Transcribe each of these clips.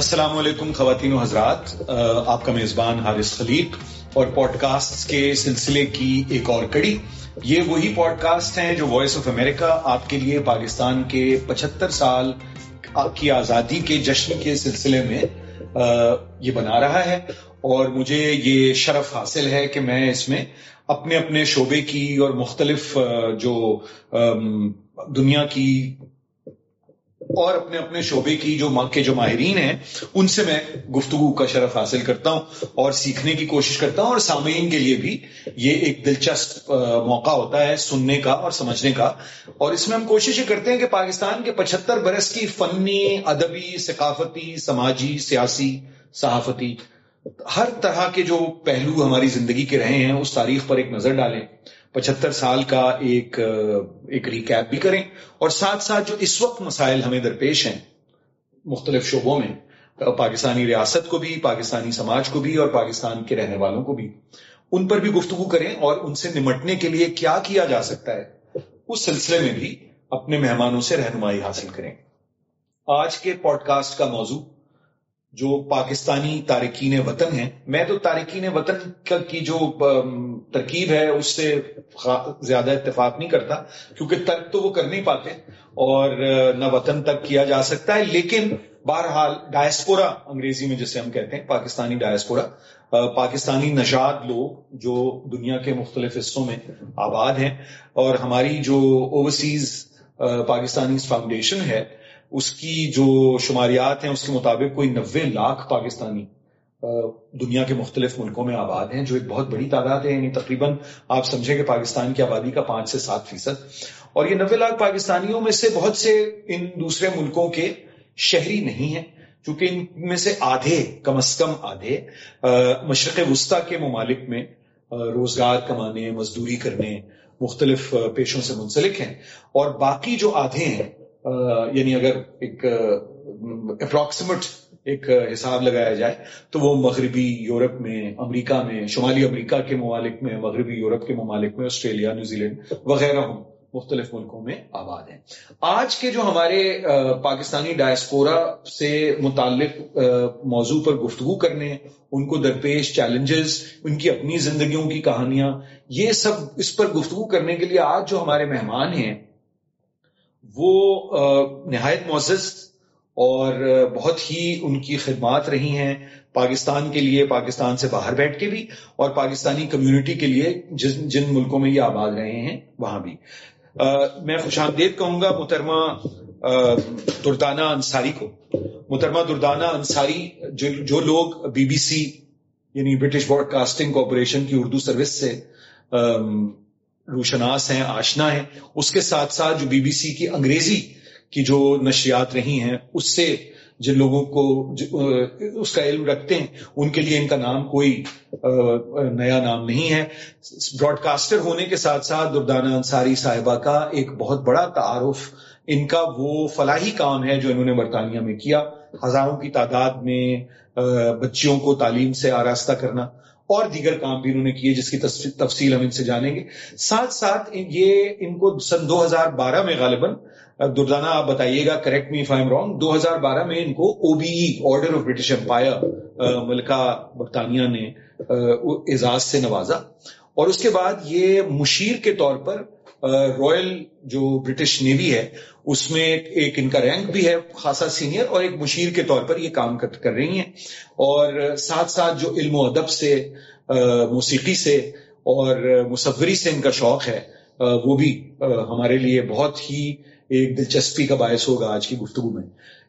السلام علیکم خواتین و حضرات آپ کا میزبان حارث خلیق اور پوڈ کاسٹ کے سلسلے کی ایک اور کڑی۔ یہ وہی پوڈ کاسٹ ہیں جو وائس آف امریکہ آپ کے لیے پاکستان کے پچہتر سال کی آزادی کے جشن کے سلسلے میں یہ بنا رہا ہے۔ اور مجھے یہ شرف حاصل ہے کہ میں اس میں اپنے اپنے شعبے کی اور مختلف جو دنیا کی اور اپنے اپنے شعبے کی جو کے جو ماہرین ہیں، ان سے میں گفتگو کا شرف حاصل کرتا ہوں اور سیکھنے کی کوشش کرتا ہوں اور سامعین کے لیے بھی یہ ایک دلچسپ موقع ہوتا ہے سننے کا اور سمجھنے کا۔ اور اس میں ہم کوشش یہ کرتے ہیں کہ پاکستان کے پچہتر برس کی فنی، ادبی، ثقافتی، سماجی، سیاسی، صحافتی، ہر طرح کے جو پہلو ہماری زندگی کے رہے ہیں، اس تاریخ پر ایک نظر ڈالیں۔ پچہتر سال کا ایک ایک ریکیپ بھی کریں۔ اور ساتھ ساتھ جو اس وقت مسائل ہمیں درپیش ہیں، مختلف شعبوں میں، پاکستانی ریاست کو بھی، پاکستانی سماج کو بھی اور پاکستان کے رہنے والوں کو بھی، ان پر بھی گفتگو کریں اور ان سے نمٹنے کے لیے کیا کیا جا سکتا ہے، اس سلسلے میں بھی اپنے مہمانوں سے رہنمائی حاصل کریں۔ آج کے پوڈ کاسٹ کا موضوع جو پاکستانی تارکین وطن ہیں، میں تو تارکین وطن کی جو ترکیب ہے، اس سے زیادہ اتفاق نہیں کرتا، کیونکہ ترک تو وہ کر نہیں پاتے اور نہ وطن تک کیا جا سکتا ہے، لیکن بہرحال ڈائسپورا، انگریزی میں جسے ہم کہتے ہیں، پاکستانی ڈائسپورا پاکستانی نژاد لوگ جو دنیا کے مختلف حصوں میں آباد ہیں اور ہماری جو اوورسیز پاکستانی فاؤنڈیشن ہے اس کی جو شماریات ہیں، اس کے مطابق کوئی نوے لاکھ پاکستانی دنیا کے مختلف ملکوں میں آباد ہیں، جو ایک بہت بڑی تعداد ہے یعنی تقریباً آپ سمجھیں کہ پاکستان کی آبادی کا پانچ سے سات فیصد۔ اور یہ نوے لاکھ پاکستانیوں میں سے بہت سے ان دوسرے ملکوں کے شہری نہیں ہیں، چونکہ ان میں سے آدھے، کم از کم آدھے مشرق وسطی کے ممالک میں روزگار کمانے، مزدوری کرنے مختلف پیشوں سے منسلک ہیں۔ اور باقی جو آدھے ہیں یعنی اگر ایک اپروکسیمٹ ایک حساب لگایا جائے، تو وہ مغربی یورپ میں، امریکہ میں، شمالی امریکہ کے ممالک میں، مغربی یورپ کے ممالک میں، آسٹریلیا نیوزی لینڈ وغیرہ ہوں، مختلف ملکوں میں آباد ہیں۔ آج کے جو ہمارے پاکستانی ڈائسپورا سے متعلق موضوع پر گفتگو کرنے، ان کو درپیش چیلنجز ان کی اپنی زندگیوں کی کہانیاں، یہ سب اس پر گفتگو کرنے کے لیے آج جو ہمارے مہمان ہیں وہ نہایت معزز اور بہت ہی ان کی خدمات رہی ہیں پاکستان کے لیے، پاکستان سے باہر بیٹھ کے بھی اور پاکستانی کمیونٹی کے لیے جن جن ملکوں میں یہ آباد رہے ہیں، وہاں بھی۔ میں خوش آمدید کہوں گا محترمہ دردانہ انصاری کو۔ محترمہ دردانہ انصاری، جو لوگ بی بی سی یعنی برٹش براڈ کاسٹنگ کارپوریشن کی اردو سروس سے روشناس ہیں، آشنا ہیں۔ اس کے ساتھ ساتھ جو بی بی سی کی انگریزی کی جو نشریات رہی ہیں، اس سے جن لوگوں کو اس کا علم رکھتے ہیں، ان کے لیے ان کا نام کوئی نیا نام نہیں ہے۔ براڈ کاسٹر ہونے کے ساتھ ساتھ دردانہ انصاری صاحبہ کا ایک بہت بڑا تعارف، ان کا وہ فلاحی کام ہے جو انہوں نے برطانیہ میں کیا۔ ہزاروں کی تعداد میں بچیوں کو تعلیم سے آراستہ کرنا۔ اور دیگر کام بھی انہوں نے کیے جس کی تفصیل ہم ان سے جانیں گے۔ ساتھ ساتھ یہ ان کو سن دو ہزار بارہ میں غالباً، دردانہ آپ بتائیے گا کریکٹ می ایم رانگ دو ہزار بارہ میں ان کو O B E order of British empire ملکہ برطانیہ نے اعزاز سے نوازا۔ اور اس کے بعد یہ مشیر کے طور پر رائل جو برٹش نیوی ہے، اس میں ایک ان کا رینک بھی ہے، خاصا سینئر اور ایک مشیر کے طور پر یہ کام کر رہی ہیں۔ اور ساتھ ساتھ جو علم و ادب سے موسیقی سے اور مصوری سے ان کا شوق ہے وہ بھی ہمارے لیے بہت ہی ایک دلچسپی کا باعث ہوگا آج کی گفتگو میں۔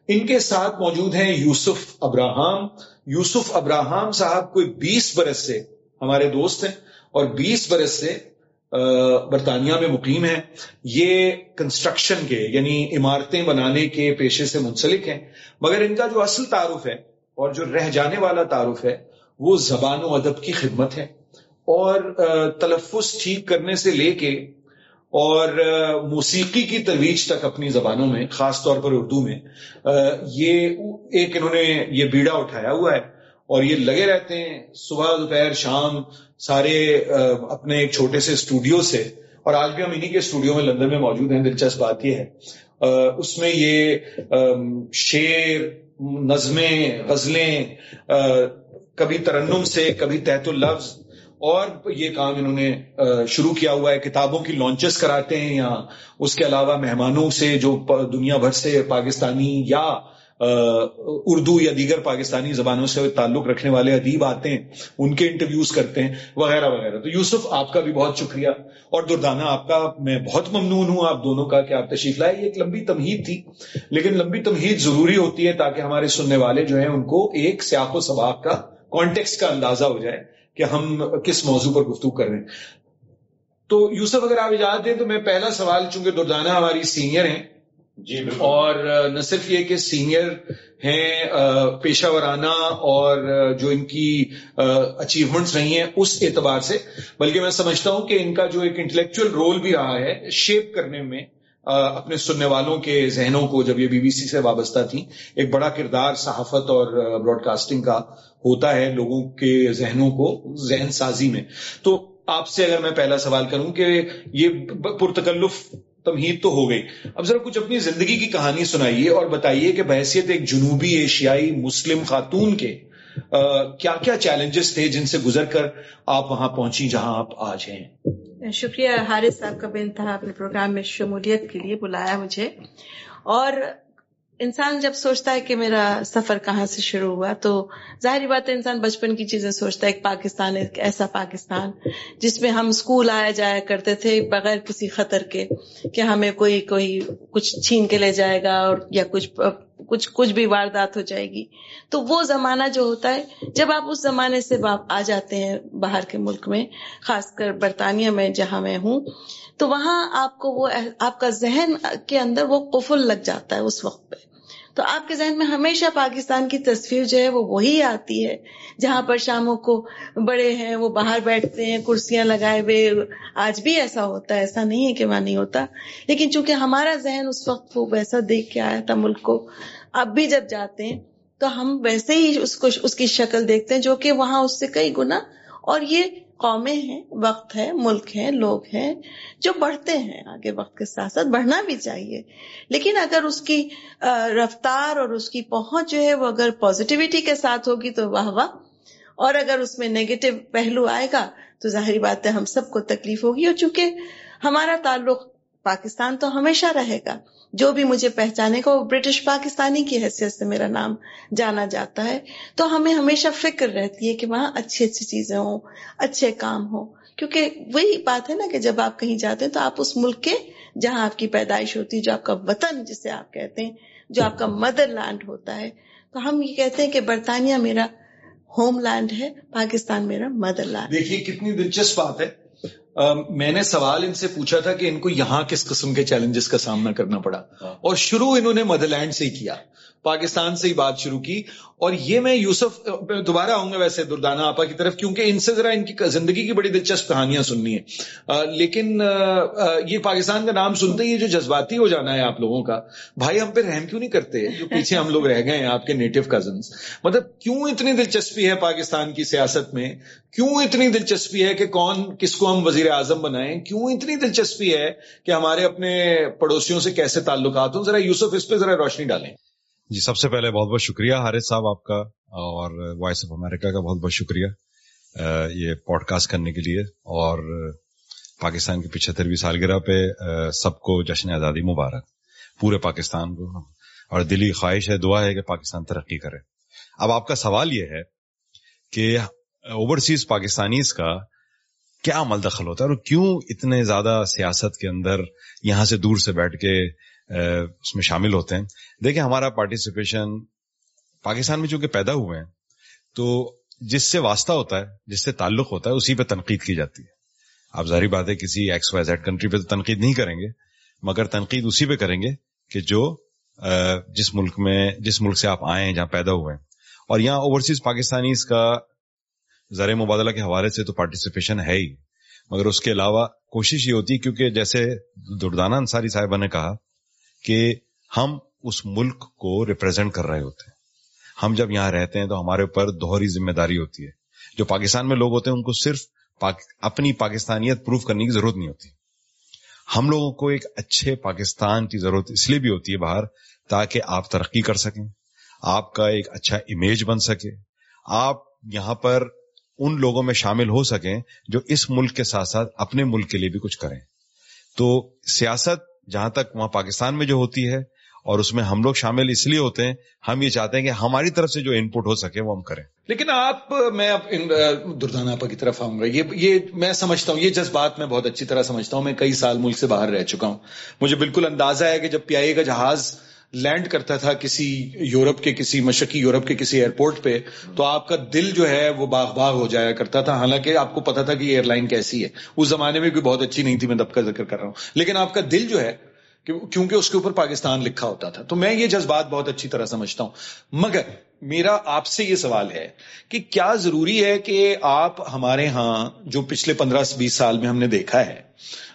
ان کے ساتھ موجود ہیں یوسف ابراہم۔ یوسف ابراہم صاحب کوئی بیس برس سے ہمارے دوست ہیں اور بیس برس سے برطانیہ میں مقیم ہے۔ یہ کنسٹرکشن کے یعنی عمارتیں بنانے کے پیشے سے منسلک ہیں۔ مگر ان کا جو اصل تعارف ہے اور جو رہ جانے والا تعارف ہے، وہ زبان و ادب کی خدمت ہے۔ اور تلفظ ٹھیک کرنے سے لے کے اور موسیقی کی ترویج تک اپنی زبانوں میں، خاص طور پر اردو میں یہ، ایک انہوں نے یہ بیڑا اٹھایا ہوا ہے۔ اور یہ لگے رہتے ہیں صبح، دوپہر، شام، سارے اپنے ایک چھوٹے سے اسٹوڈیو سے۔ اور آج بھی ہم انہیں کے اسٹوڈیو میں لندن میں موجود ہیں، دلچسپ بات یہ ہے۔ اس میں یہ شعر، نظمیں، غزلیں کبھی ترنم سے، کبھی تحت اللفظ۔ اور یہ کام انہوں نے شروع کیا ہوا ہے۔ کتابوں کی لانچز کراتے ہیں یا اس کے علاوہ مہمانوں سے جو دنیا بھر سے، پاکستانی یا اردو یا دیگر پاکستانی زبانوں سے تعلق رکھنے والے ادیب آتے ہیں، ان کے انٹرویوز کرتے ہیں، وغیرہ وغیرہ۔ تو یوسف، آپ کا بھی بہت شکریہ۔ اور دردانہ، آپ کا، میں بہت ممنون ہوں آپ دونوں کا کہ آپ تشریف لائے۔ یہ ایک لمبی تمہید تھی، لیکن لمبی تمہید ضروری ہوتی ہے تاکہ ہمارے سننے والے جو ہیں، ان کو ایک سیاق و سباق کا کانٹیکس کا اندازہ ہو جائے کہ ہم کس موضوع پر گفتگو کر رہے ہیں۔ تو یوسف، اگر آپ اجازت دیں تو میں پہلا سوال، چونکہ دردانہ ہماری سینئر ہیں جی اور نہ صرف یہ کہ سینئر ہیں پیشہ ورانہ اور جو ان کی اچیومنٹس رہی ہیں اس اعتبار سے، بلکہ میں سمجھتا ہوں کہ ان کا جو ایک انٹلیکچل رول بھی رہا ہے شیپ کرنے میں اپنے سننے والوں کے ذہنوں کو جب یہ بی بی سی سے وابستہ تھی ایک بڑا کردار صحافت اور براڈ کاسٹنگ کا ہوتا ہے لوگوں کے ذہنوں کو ذہن سازی میں۔ تو آپ سے اگر میں پہلا سوال کروں کہ یہ پرتکلف تمہید تو ہو گئی۔ اب ذرا کچھ اپنی زندگی کی کہانی سنائیے اور بتائیے کہ بحثیت ایک جنوبی ایشیائی مسلم خاتون کے کیا کیا چیلنجز تھے جن سے گزر کر آپ وہاں پہنچی جہاں آپ آج ہیں؟ شکریہ حارث صاحب کا بے انتہا اپنے پروگرام میں شمولیت کے لیے بلایا مجھے۔ اور انسان جب سوچتا ہے کہ میرا سفر کہاں سے شروع ہوا، تو ظاہری بات ہے انسان بچپن کی چیزیں سوچتا ہے، ایک پاکستان، ایک ایسا پاکستان، جس میں ہم اسکول آیا جایا کرتے تھے بغیر کسی خطر کے کہ ہمیں کوئی کوئی کچھ چھین کے لے جائے گا اور یا کچھ کچھ کچھ بھی واردات ہو جائے گی۔ تو وہ زمانہ جو ہوتا ہے، جب آپ اس زمانے سے آ جاتے ہیں باہر کے ملک میں، خاص کر برطانیہ میں جہاں میں ہوں، تو وہاں آپ کو وہ آپ کا ذہن کے اندر وہ قفل لگ جاتا ہے اس وقت پہ۔ تو آپ کے ذہن میں ہمیشہ پاکستان کی تصویر جو ہے وہ وہی آتی ہے، جہاں پر شاموں کو بڑے ہیں، وہ باہر بیٹھتے ہیں، کرسیاں لگائے ہوئے۔ آج بھی ایسا ہوتا ہے، ایسا نہیں ہے کہ وہاں نہیں ہوتا۔ لیکن چونکہ ہمارا ذہن اس وقت وہ ویسا دیکھ کے آیا تھا ملک کو، اب بھی جب جاتے ہیں، تو ہم ویسے ہی اس کو، اس کی شکل دیکھتے ہیں، جو کہ وہاں اس سے کئی گنا، اور یہ قومیں ہیں، وقت ہے، ملک ہیں لوگ ہیں، جو بڑھتے ہیں آگے وقت کے ساتھ ساتھ، بڑھنا بھی چاہیے۔ لیکن اگر اس کی رفتار اور اس کی پہنچ جو ہے وہ اگر پازیٹیوٹی کے ساتھ ہوگی تو واہ واہ۔ اور اگر اس میں نیگیٹو پہلو آئے گا تو ظاہری بات ہے ہم سب کو تکلیف ہوگی۔ اور چونکہ ہمارا تعلق پاکستان تو ہمیشہ رہے گا جو بھی مجھے پہچانے کا وہ برٹش پاکستانی کی حیثیت سے میرا نام جانا جاتا ہے۔ تو ہمیں ہمیشہ فکر رہتی ہے کہ وہاں اچھی اچھی چیزیں ہوں، اچھے کام ہوں۔ کیونکہ وہی بات ہے نا کہ جب آپ کہیں جاتے ہیں تو آپ اس ملک کے جہاں آپ کی پیدائش ہوتی ہے، جو آپ کا وطن جسے آپ کہتے ہیں، جو آپ کا مدر لینڈ ہوتا ہے۔ تو ہم یہ کہتے ہیں کہ برطانیہ میرا ہوم لینڈ ہے، پاکستان میرا مدر لینڈ دیکھیے کتنی دلچسپ بات ہے۔ میں نے سوال ان سے پوچھا تھا کہ ان کو یہاں کس قسم کے چیلنجز کا سامنا کرنا پڑا۔ ہاں۔ اور شروع انہوں نے مدر لینڈ سے ہی کیا۔ پاکستان سے ہی بات شروع کی۔ اور یہ میں یوسف دوبارہ آؤں گا ویسے دردانہ آپا کی طرف کیونکہ ان سے ذرا ان کی زندگی کی بڑی دلچسپ کہانیاں سننی ہے لیکن یہ پاکستان کا نام سنتے ہی جو جذباتی ہو جانا ہے آپ لوگوں کا بھائی ہم پہ رحم کیوں نہیں کرتے جو پیچھے ہم لوگ رہ گئے ہیں آپ کے نیٹو کزنس مطلب کیوں اتنی دلچسپی ہے پاکستان کی سیاست میں؟ کیوں اتنی دلچسپی ہے کہ کون کس کو ہم وزیر وزیر اعظم بنائیں، کیوں اتنی دلچسپی ہے کہ ہمارے اپنے پڑوسیوں سے کیسے تعلقات ہوں؟ ذرا یوسف، اس پہ ذرا روشنی ڈالیں۔ جی سب سے پہلے بہت بہت شکریہ حارث صاحب آپ کا اور وائس آف امریکہ کا بہت بہت شکریہ یہ پوڈ کاسٹ کرنے کے لیے اور پاکستان کی پچہترویں سالگرہ پہ سب کو جشن آزادی مبارک، پورے پاکستان کو۔ اور دلی خواہش ہے، دعا ہے کہ پاکستان ترقی کرے۔ اب آپ کا سوال یہ ہے کہ اوورسیز پاکستانیز کا کیا عمل دخل ہوتا ہے اور کیوں اتنے زیادہ سیاست کے اندر یہاں سے دور سے بیٹھ کے اس میں شامل ہوتے ہیں؟ دیکھیں، ہمارا پارٹیسپیشن پاکستان میں چونکہ پیدا ہوئے ہیں، تو جس سے واسطہ ہوتا ہے، جس سے تعلق ہوتا ہے، اسی پہ تنقید کی جاتی ہے۔ آپ ظاہری بات ہے، کسی ایکس وائی زیڈ کنٹری پہ تو تنقید نہیں کریں گے، مگر تنقید اسی پہ کریں گے کہ جو جس ملک میں، جس ملک سے آپ آئے ہیں، جہاں پیدا ہوئے ہیں۔ اور یہاں اوورسیز پاکستانی کا زر مبادلہ کے حوالے سے تو پارٹیسپیشن ہے ہی۔ مگر اس کے علاوہ کوشش یہ ہوتی ہے، کیونکہ جیسے دردانہ انصاری صاحبہ نے کہا کہ ہم اس ملک کو ریپرزینٹ کر رہے ہوتے ہیں۔ ہم جب یہاں رہتے ہیں تو ہمارے اوپر دوہری ذمہ داری ہوتی ہے۔ جو پاکستان میں لوگ ہوتے ہیں، ان کو صرف پاک اپنی پاکستانیت پروف کرنے کی ضرورت نہیں ہوتی۔ ہم لوگوں کو ایک اچھے پاکستان کی ضرورت اس لیے بھی ہوتی ہے باہر، تاکہ آپ ترقی کر سکیں، آپ کا ایک اچھا امیج بن سکے۔ آپ یہاں پر ان لوگوں میں شامل ہو سکیں جو اس ملک کے ساتھ ساتھ اپنے ملک کے لیے بھی کچھ کریں۔ تو سیاست جہاں تک وہاں پاکستان میں جو ہوتی ہے اور اس میں ہم لوگ شامل اس لیے ہوتے ہیں، ہم یہ چاہتے ہیں کہ ہماری طرف سے جو ان پٹ ہو سکے وہ ہم کریں۔ لیکن آپ، میں دردانہ کی طرف آؤں گا۔ یہ یہ میں سمجھتا ہوں، یہ جذبات میں بہت اچھی طرح سمجھتا ہوں۔ میں کئی سال ملک سے باہر رہ چکا ہوں۔ مجھے بالکل اندازہ ہے کہ جب پیائی کا جہاز لینڈ کرتا تھا کسی یورپ کے، کسی مشرقی یورپ کے، کسی ایئرپورٹ پہ، تو آپ کا دل جو ہے وہ باغ باغ ہو جایا کرتا تھا۔ حالانکہ آپ کو پتا تھا کہ یہ ایئر لائن کیسی ہے۔ اس زمانے میں بھی بہت اچھی نہیں تھی، میں دب کا ذکر کر رہا ہوں۔ لیکن آپ کا دل جو ہے کیونکہ اس کے اوپر پاکستان لکھا ہوتا تھا۔ تو میں یہ جذبات بہت اچھی طرح سمجھتا ہوں۔ مگر میرا آپ سے یہ سوال ہے کہ کیا ضروری ہے کہ آپ ہمارے ہاں جو پچھلے پندرہ، بیس سال میں ہم نے دیکھا ہے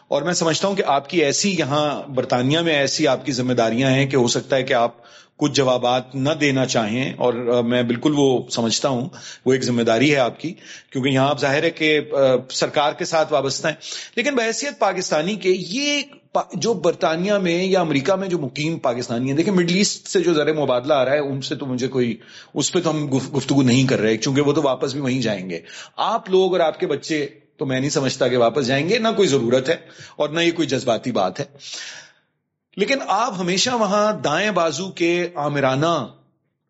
اور میں سمجھتا ہوں کہ آپ کی ایسی یہاں برطانیہ میں ایسی آپ کی ذمہ داریاں ہیں کہ ہو سکتا ہے کہ آپ کچھ جوابات نہ دینا چاہیں اور میں بالکل وہ سمجھتا ہوں، وہ ایک ذمہ داری ہے آپ کی، کیونکہ یہاں آپ ظاہر ہے کہ سرکار کے ساتھ وابستہ ہیں۔ لیکن بحثیت پاکستانی کے یہ جو برطانیہ میں یا امریکہ میں جو مقیم پاکستانی ہیں، دیکھیں مڈل ایسٹ سے جو ذرا مبادلہ آ رہا ہے، ان سے تو مجھے کوئی، اس پہ تو ہم گفتگو نہیں کر رہے، کیونکہ وہ تو واپس بھی وہیں جائیں گے۔ آپ لوگ اور آپ کے بچے تو میں نہیں سمجھتا کہ واپس جائیں گے، نہ کوئی ضرورت ہے اور نہ یہ کوئی جذباتی بات ہے۔ لیکن آپ ہمیشہ وہاں دائیں بازو کے آمرانہ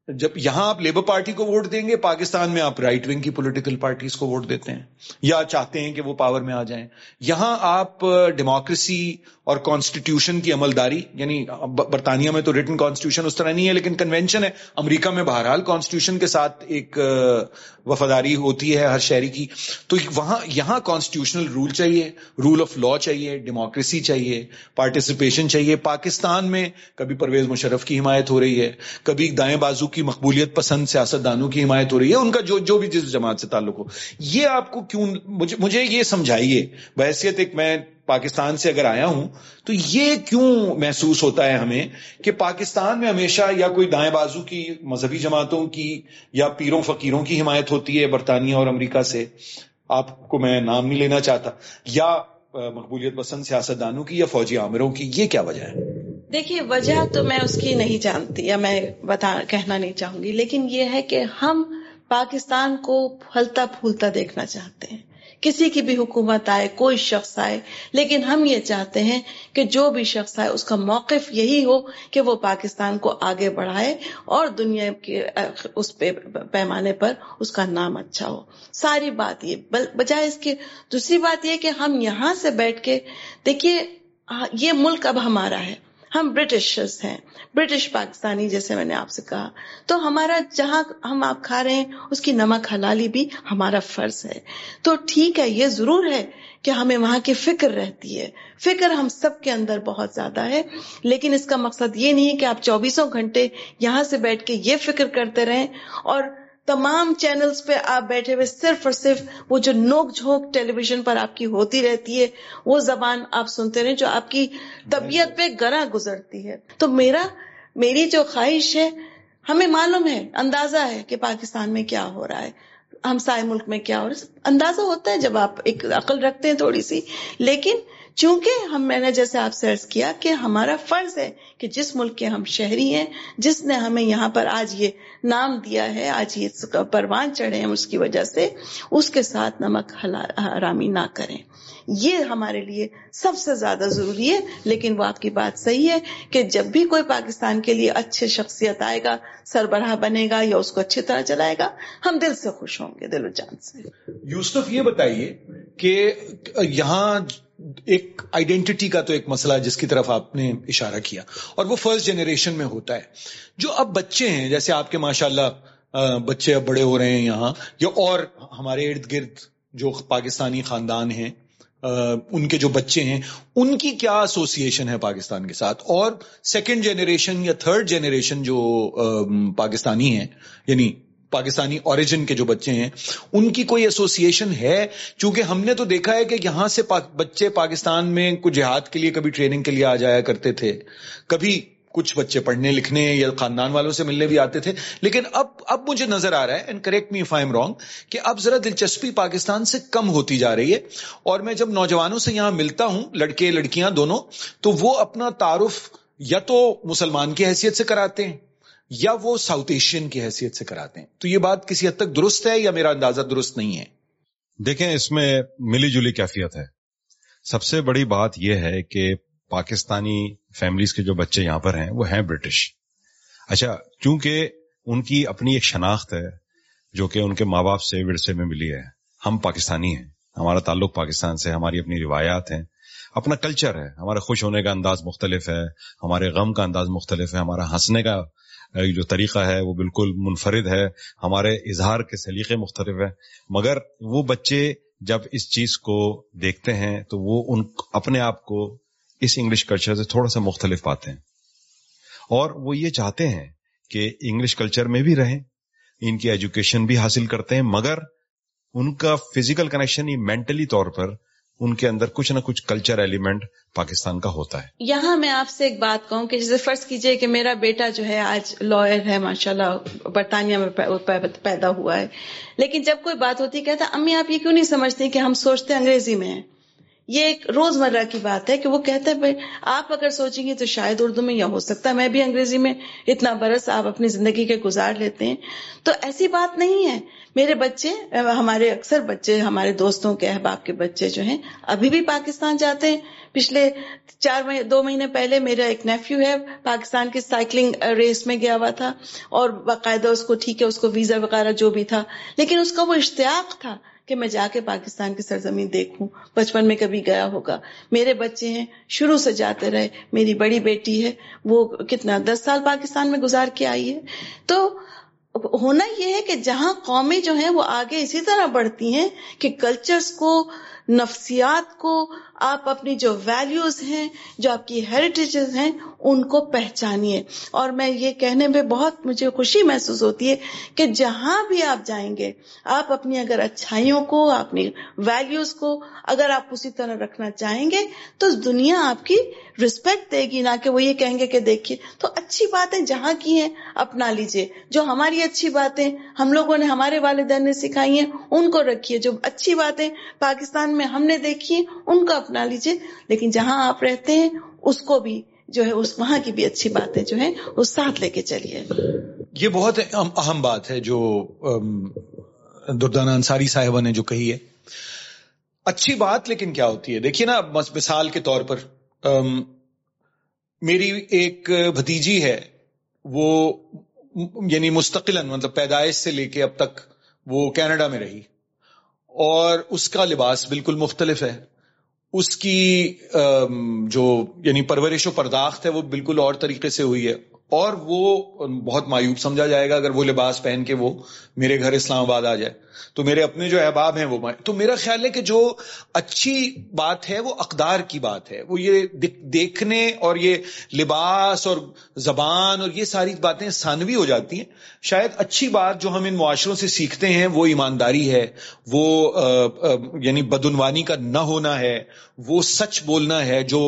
جب یہاں آپ لیبر پارٹی کو ووٹ دیں گے، پاکستان میں آپ رائٹ ونگ کی پولیٹیکل پارٹیز کو ووٹ دیتے ہیں یا چاہتے ہیں کہ وہ پاور میں آ جائیں۔ یہاں آپ ڈیموکریسی اور کانسٹیٹیوشن کی عملداری یعنی برطانیہ میں تو ریٹن کانسٹیٹیوشن اس طرح نہیں ہے، لیکن کنونشن ہے۔ امریکہ میں بہرحال کانسٹیٹیوشن کے ساتھ ایک وفاداری ہوتی ہے ہر شہری کی۔ تو وہاں، یہاں کانسٹیٹیوشنل رول چاہیے رول آف لا چاہیے ڈیموکریسی چاہیے پارٹیسپیشن چاہیے۔ پاکستان میں کبھی پرویز مشرف کی حمایت ہو رہی ہے، کبھی دائیں بازو کی مقبولیت پسند سیاست دانوں کی حمایت ہو رہی ہے، ان کا جو جو بھی جس جماعت سے تعلق ہو۔ یہ آپ کو کیوں، مجھے مجھے یہ سمجھائیے۔ بحثیت ایک میں پاکستان سے اگر آیا ہوں، تو یہ کیوں محسوس ہوتا ہے ہمیں کہ پاکستان میں ہمیشہ یا کوئی دائیں بازو کی مذہبی جماعتوں کی یا پیروں فقیروں کی حمایت ہوتی ہے برطانیہ اور امریکہ سے؟ آپ کو میں نام نہیں لینا چاہتا. یا مقبولیت پسند سیاست دانوں کی یا فوجی عامروں کی، یہ کیا وجہ ہے؟ دیکھیے، وجہ تو میں اس کی نہیں جانتی یا میں بتا، کہنا نہیں چاہوں گی، لیکن یہ ہے کہ ہم پاکستان کو پھلتا پھولتا دیکھنا چاہتے ہیں۔ کسی کی بھی حکومت آئے، کوئی شخص آئے، لیکن ہم یہ چاہتے ہیں کہ جو بھی شخص آئے، اس کا موقف یہی ہو کہ وہ پاکستان کو آگے بڑھائے اور دنیا کے، اس پہ پیمانے پر اس کا نام اچھا ہو۔ ساری بات یہ بجائے اس کی، دوسری بات یہ کہ ہم یہاں سے بیٹھ کے، دیکھیے، یہ ملک اب ہمارا ہے۔ ہم برٹشرز ہیں، برٹش پاکستانی جیسے میں نے آپ سے کہا۔ تو ہمارا جہاں ہم آپ کھا رہے ہیں، اس کی نمک حلالی بھی ہمارا فرض ہے۔ تو ٹھیک ہے، یہ ضرور ہے کہ ہمیں وہاں کی فکر رہتی ہے۔ فکر ہم سب کے اندر بہت زیادہ ہے، لیکن اس کا مقصد یہ نہیں ہے کہ آپ چوبیسوں گھنٹے یہاں سے بیٹھ کے یہ فکر کرتے رہیں اور تمام چینلز پہ آپ بیٹھے ہوئے صرف اور صرف وہ جو نوک جھونک ٹیلی ویژن پر آپ کی ہوتی رہتی ہے، وہ زبان آپ سنتے رہے جو آپ کی طبیعت پہ گرا گزرتی ہے۔ تو میرا، میری جو خواہش ہے، ہمیں معلوم ہے، اندازہ ہے کہ پاکستان میں کیا ہو رہا ہے ہمسائے ملک میں کیا ہو رہا ہے۔ اندازہ ہوتا ہے جب آپ ایک عقل رکھتے ہیں تھوڑی سی، لیکن چونکہ ہم میں نے جیسے آپ سے عرض کیا کہ ہمارا فرض ہے کہ جس ملک کے ہم شہری ہیں، جس نے ہمیں یہاں پر آج یہ نام دیا ہے، آج یہ پروان چڑھے ہیں، اس کی وجہ سے اس کے ساتھ نمک حرامی نہ کریں۔ یہ ہمارے لیے سب سے زیادہ ضروری ہے، لیکن وہ آپ کی بات صحیح ہے کہ جب بھی کوئی پاکستان کے لیے اچھے شخصیت آئے گا، سربراہ بنے گا یا اس کو اچھی طرح چلائے گا، ہم دل سے خوش ہوں گے، دل و جان سے۔ یوسف، یہ بتائیے کہ یہاں ایک آئیڈینٹی کا تو ایک مسئلہ جس کی طرف آپ نے اشارہ کیا۔ اور وہ فرسٹ جنریشن میں ہوتا ہے۔ جو اب بچے ہیں، جیسے آپ کے ماشاء اللہ بچے اب بڑے ہو رہے ہیں یہاں، یا اور ہمارے ارد گرد جو پاکستانی خاندان ہیں ان کے جو بچے ہیں، ان کی کیا ایسوسیشن ہے پاکستان کے ساتھ؟ اور سیکنڈ جنریشن یا تھرڈ جنریشن جو پاکستانی ہیں یعنی پاکستانی اوریجن کے جو بچے ہیں، ان کی کوئی ایسوسیشن ہے؟ چونکہ ہم نے تو دیکھا ہے کہ یہاں سے بچے پاکستان میں کچھ جہاد کے لیے، کبھی ٹریننگ کے لیے آ جایا کرتے تھے، کبھی کچھ بچے پڑھنے لکھنے یا خاندان والوں سے ملنے بھی آتے تھے۔ لیکن اب اب مجھے نظر آ رہا ہے and correct me I'm wrong کہ اب ذرا دلچسپی پاکستان سے کم ہوتی جا رہی ہے۔ اور میں جب نوجوانوں سے یہاں ملتا ہوں، لڑکے، لڑکیاں دونوں، تو وہ اپنا تعارف یا تو مسلمان کی حیثیت سے کراتے ہیں یا وہ ساؤتھ ایشین کی حیثیت سے کراتے ہیں۔ تو یہ بات کسی حد تک درست ہے یا میرا اندازہ درست نہیں ہے؟ دیکھیں، اس میں ملی جلی کیفیت ہے۔ سب سے بڑی بات یہ ہے کہ پاکستانی فیملیز کے جو بچے یہاں پر ہیں، وہ ہیں برٹش اچھا چونکہ ان کی اپنی ایک شناخت ہے، جو کہ ان کے ماں باپ سے ورثے میں ملی ہے۔ ہم پاکستانی ہیں، ہمارا تعلق پاکستان سے ہماری اپنی روایات ہیں، اپنا کلچر ہے۔ ہمارے خوش ہونے کا انداز مختلف ہے، ہمارے غم کا انداز مختلف ہے، ہمارا ہنسنے کا جو طریقہ ہے وہ بالکل منفرد ہے، ہمارے اظہار کے سلیقے مختلف ہے مگر وہ بچے جب اس چیز کو دیکھتے ہیں تو وہ ان اپنے آپ کو اس انگلش کلچر سے تھوڑا سا مختلف پاتے ہیں۔ اور وہ یہ چاہتے ہیں کہ انگلش کلچر میں بھی رہیں، ان کی ایجوکیشن بھی حاصل کرتے ہیں، مگر ان کا فزیکل کنیکشن یہ مینٹلی طور پر ان کے اندر کچھ نہ کچھ کلچر ایلیمنٹ پاکستان کا ہوتا ہے۔ یہاں میں آپ سے ایک بات کہوں کہ جیسے فرض کیجیے کہ میرا بیٹا جو ہے آج لائر ہے ماشاء اللہ برطانیہ میں پیدا ہوا ہے۔ لیکن جب کوئی بات ہوتی کہتا امی آپ یہ کیوں نہیں سمجھتے کہ ہم سوچتے انگریزی میں ہیں؟ یہ ایک روز مرہ کی بات ہے کہ وہ کہتا ہے آپ اگر سوچیں گے تو شاید اردو میں یا ہو سکتا ہے۔ میں بھی انگریزی میں اتنا برس آپ اپنی زندگی کے گزار لیتے ہیں۔ تو ایسی بات نہیں ہے۔ میرے بچے، ہمارے اکثر بچے، ہمارے دوستوں کے احباب کے بچے جو ہیں، ابھی بھی پاکستان جاتے ہیں۔ پچھلے چار مہینے دو مہینے پہلے میرا ایک نیفیو ہے، پاکستان کی سائیکلنگ ریس میں گیا ہوا تھا اور باقاعدہ اس کو ٹھیک ہے، اس کو ویزا وغیرہ جو بھی تھا۔ لیکن اس کا وہ اشتیاق تھا۔ کہ میں جا کے پاکستان کی سرزمین دیکھوں، بچپن میں کبھی گیا ہوگا۔ میرے بچے ہیں، شروع سے جاتے رہے، میری بڑی بیٹی ہے، وہ کتنا، دس سال پاکستان میں گزار کے آئی ہے۔ تو ہونا یہ ہے کہ جہاں قومیں جو ہیں وہ آگے اسی طرح بڑھتی ہیں کہ کلچرز کو، نفسیات کو آپ اپنی جو ویلیوز ہیں، جو آپ کی ہیریٹیجز ہیں، ان کو پہچانیے۔ اور میں یہ کہنے میں بہت مجھے خوشی محسوس ہوتی ہے کہ جہاں بھی آپ جائیں گے، آپ اپنی اگر اچھائیوں کو، اپنی ویلیوز کو اگر آپ اسی طرح رکھنا چاہیں گے، تو دنیا آپ کی رسپیکٹ دے گی۔ نہ کہ وہ یہ کہیں گے کہ دیکھیے، تو اچھی باتیں جہاں کی ہیں، اپنا لیجیے۔ جو ہماری اچھی باتیں ہم لوگوں نے ہمارے والدین نے سکھائی ہیں، ان کو رکھیے۔ جو اچھی باتیں پاکستان میں ہم نے دیکھی ہیں، ان کو اپنا لیجیے لیکن جہاں آپ رہتے ہیں، اس کو بھی جو ہے، اس وہاں کی بھی اچھی باتیں جو ہیں، اس ساتھ لے کے چلیے۔ یہ بہت اہم بات ہے جو دردانہ انصاری صاحبہ نے جو کہی ہے۔ اچھی بات لیکن کیا ہوتی ہے؟ دیکھیے نا مثال کے طور پر میری ایک بھتیجی ہے۔ وہ یعنی مستقل مطلب پیدائش سے لے کے اب تک وہ کینیڈا میں رہی۔ اور اس کا لباس بالکل مختلف ہے۔ اس کی جو یعنی پرورش و پرداخت ہے، وہ بالکل اور طریقے سے ہوئی ہے۔ اور وہ بہت مایوب سمجھا جائے گا اگر وہ لباس پہن کے وہ میرے گھر اسلام آباد آ جائے۔ تو میرے اپنے جو احباب ہیں وہ، تو میرا خیال ہے کہ جو اچھی بات ہے، وہ اقدار کی بات ہے۔ وہ یہ دیکھنے اور یہ لباس اور زبان اور یہ ساری باتیں ثانوی ہو جاتی ہیں۔ شاید اچھی بات جو ہم ان معاشروں سے سیکھتے ہیں، وہ ایمانداری ہے، وہ یعنی بدعنوانی کا نہ ہونا ہے۔ وہ سچ بولنا ہے جو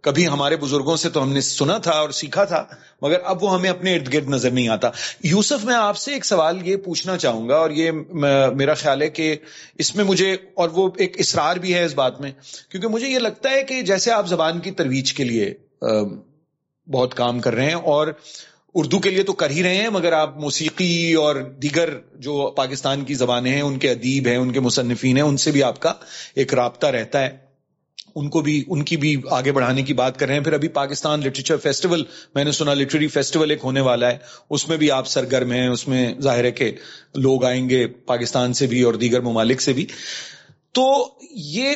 کبھی ہمارے بزرگوں سے تو ہم نے سنا تھا اور سیکھا تھا، مگر اب وہ ہمیں اپنے ارد گرد نظر نہیں آتا۔ یوسف، میں آپ سے ایک سوال یہ پوچھنا چاہوں گا اور یہ میرا خیال ہے کہ اس میں مجھے اور وہ ایک اصرار بھی ہے اس بات میں، کیونکہ مجھے یہ لگتا ہے کہ جیسے آپ زبان کی ترویج کے لیے بہت کام کر رہے ہیں اور اردو کے لیے تو کر ہی رہے ہیں، مگر آپ موسیقی اور دیگر جو پاکستان کی زبانیں ہیں، ان کے ادیب ہیں، ان کے مصنفین ہیں، ان سے بھی آپ کا ایک رابطہ رہتا ہے۔ ان کو بھی ان کی بھی آگے بڑھانے کی بات کر رہے ہیں۔ پھر ابھی پاکستان لٹریچر فیسٹیول، میں نے سنا لٹریری فیسٹیول ایک ہونے والا ہے۔ اس میں بھی آپ سرگرم ہیں، اس میں ظاہر ہے کہ لوگ آئیں گے پاکستان سے بھی اور دیگر ممالک سے بھی۔ تو یہ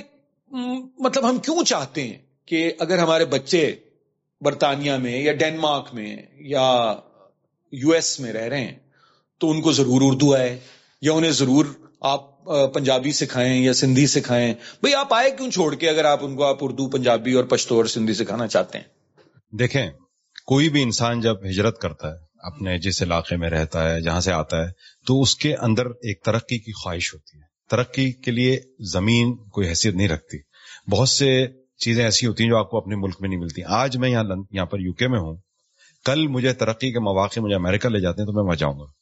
مطلب ہم کیوں چاہتے ہیں کہ اگر ہمارے بچے برطانیہ میں یا ڈینمارک میں یا یو ایس میں رہ رہے ہیں، تو ان کو ضرور اردو آئے یا انہیں ضرور آپ پنجابی سکھائیں یا سندھی سکھائیں، بھئی آپ آئے کیوں چھوڑ کے اگر آپ ان کو آپ اردو، پنجابی اور پشتو اور سندھی سکھانا چاہتے ہیں؟ دیکھیں، کوئی بھی انسان جب ہجرت کرتا ہے، اپنے جس علاقے میں رہتا ہے، جہاں سے آتا ہے، تو اس کے اندر ایک ترقی کی خواہش ہوتی ہے۔ ترقی کے لیے زمین کوئی حیثیت نہیں رکھتی۔ بہت سے چیزیں ایسی ہوتی ہیں جو آپ کو اپنے ملک میں نہیں ملتی۔ آج میں یہاں یہاں پر یو کے میں ہوں۔ کل مجھے ترقی کے مواقع مجھے امریکہ لے جاتے ہیں تو میں وہاں جاؤں گا۔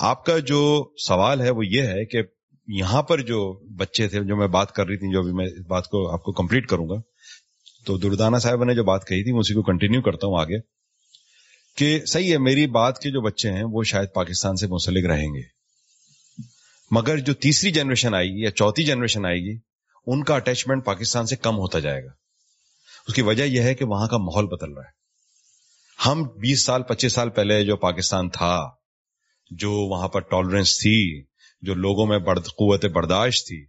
آپ کا جو سوال ہے وہ یہ ہے کہ یہاں پر جو بچے تھے، جو میں بات کر رہی تھی، جو بھی میں اس بات کو آپ کو کمپلیٹ کروں گا، تو دردانہ صاحب نے جو بات کہی تھی، میں اسی کو کنٹینیو کرتا ہوں آگے کہ صحیح ہے، میری بات کے جو بچے ہیں، وہ شاید پاکستان سے منسلک رہیں گے۔ مگر جو تیسری جنریشن آئے گی یا چوتھی جنریشن آئے گی، ان کا اٹیچمنٹ پاکستان سے کم ہوتا جائے گا۔ اس کی وجہ یہ ہے کہ وہاں کا ماحول بدل رہا ہے۔ ہم بیس سال، پچیس سال پہلے جو پاکستان تھا جو وہاں پر ٹالرنس تھی، جو لوگوں میں قوت برداشت تھی،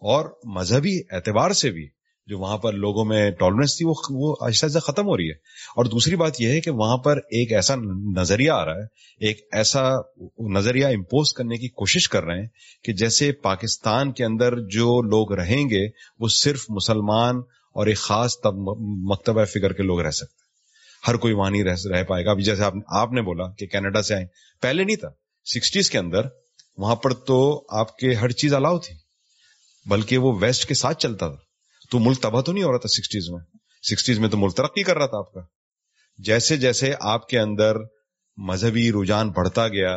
اور مذہبی اعتبار سے بھی جو وہاں پر لوگوں میں ٹالرنس تھی، وہ آہستہ آہستہ ختم ہو رہی ہے۔ اور دوسری بات یہ ہے کہ وہاں پر ایک ایسا نظریہ آ رہا ہے، ایک ایسا نظریہ امپوز کرنے کی کوشش کر رہے ہیں کہ جیسے پاکستان کے اندر جو لوگ رہیں گے، وہ صرف مسلمان اور ایک خاص مکتبہ فکر کے لوگ رہ سکتے ہر کوئی وہاں نہیں رہ پائے گا۔ ابھی جیسے آپ نے بولا کہ کینیڈا سے آئے پہلے نہیں تھا۔ سکسٹیز کے اندر وہاں پر تو آپ کے ہر چیز الاؤ تھی، بلکہ وہ ویسٹ کے ساتھ چلتا تھا۔ تو ملک تباہ تو نہیں ہو رہا تھا سکسٹیز میں۔ سکسٹیز میں تو ملک ترقی کر رہا تھا آپ کا۔ جیسے جیسے آپ کے اندر مذہبی رجحان بڑھتا گیا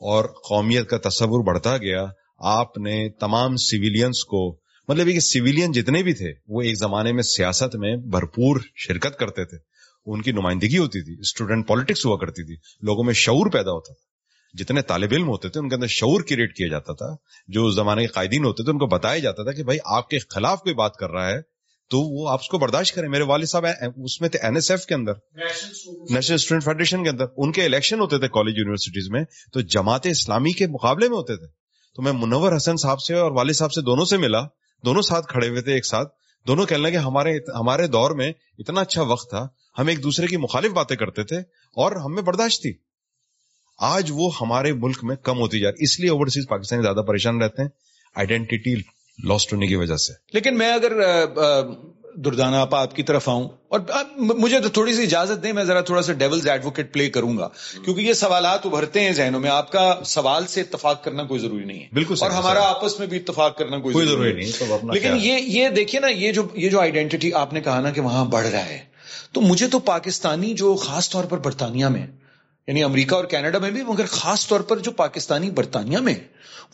اور قومیت کا تصور بڑھتا گیا، آپ نے تمام سویلینس کو مطلب کہ سویلین جتنے بھی تھے، وہ ایک زمانے میں سیاست میں بھرپور شرکت کرتے تھے۔ ان کی نمائندگی ہوتی تھی اسٹوڈنٹ پالیٹکس ہوا کرتی تھی۔ لوگوں میں شعور پیدا ہوتا تھا۔ جتنے طالب علم ہوتے تھے ان کے اندر شعور کریٹ کیا جاتا تھا، جو زمانے کے قائدین ہوتے تھے، ان کو بتایا جاتا تھا کہ بھائی آپ کے خلاف کوئی بات کر رہا ہے تو وہ آپ کو برداشت کریں۔ میرے والد صاحب اس میں تھے این ایس ایف کے اندر نیشنل اسٹوڈنٹ فیڈریشن کے اندر۔ ان کے الیکشن ہوتے تھے کالج یونیورسٹیز میں، تو جماعت اسلامی کے مقابلے میں ہوتے تھے۔ تو میں منور حسن صاحب سے اور والد صاحب سے دونوں سے ملا، دونوں ساتھ کھڑے ہوئے تھے ایک ساتھ۔ دونوں کہنے لگے، ہمارے ہمارے دور میں اتنا اچھا وقت تھا، ہم ایک دوسرے کی مخالف باتیں کرتے تھے اور ہم میں برداشت تھی۔ آج وہ ہمارے ملک میں کم ہوتی جا رہی اس لیے اوورسیز پاکستانی زیادہ پریشان رہتے ہیں آئیڈینٹی لاسٹ ہونے کی وجہ سے۔ لیکن میں اگر دردانا آپ آپ کی طرف آؤں اور مجھے تو تھوڑی سی اجازت دیں میں ذرا تھوڑا سا ڈیولز ایڈوکیٹ پلے کروں گا۔ کیونکہ یہ سوالات ابھرتے ہیں ذہنوں میں آپ کا سوال سے اتفاق کرنا کوئی ضروری نہیں ہے۔ بالکل اور ہمارا آپس میں بھی اتفاق کرنا کوئی ضروری نہیں لیکن یہ یہ دیکھیے نا یہ جو یہ جو آئیڈینٹی آپ نے کہا نا کہ وہاں بڑھ رہا ہے تو مجھے تو پاکستانی جو خاص طور پر برطانیہ میں یعنی امریکہ اور کینیڈا میں بھی، مگر خاص طور پر جو پاکستانی برطانیہ میں،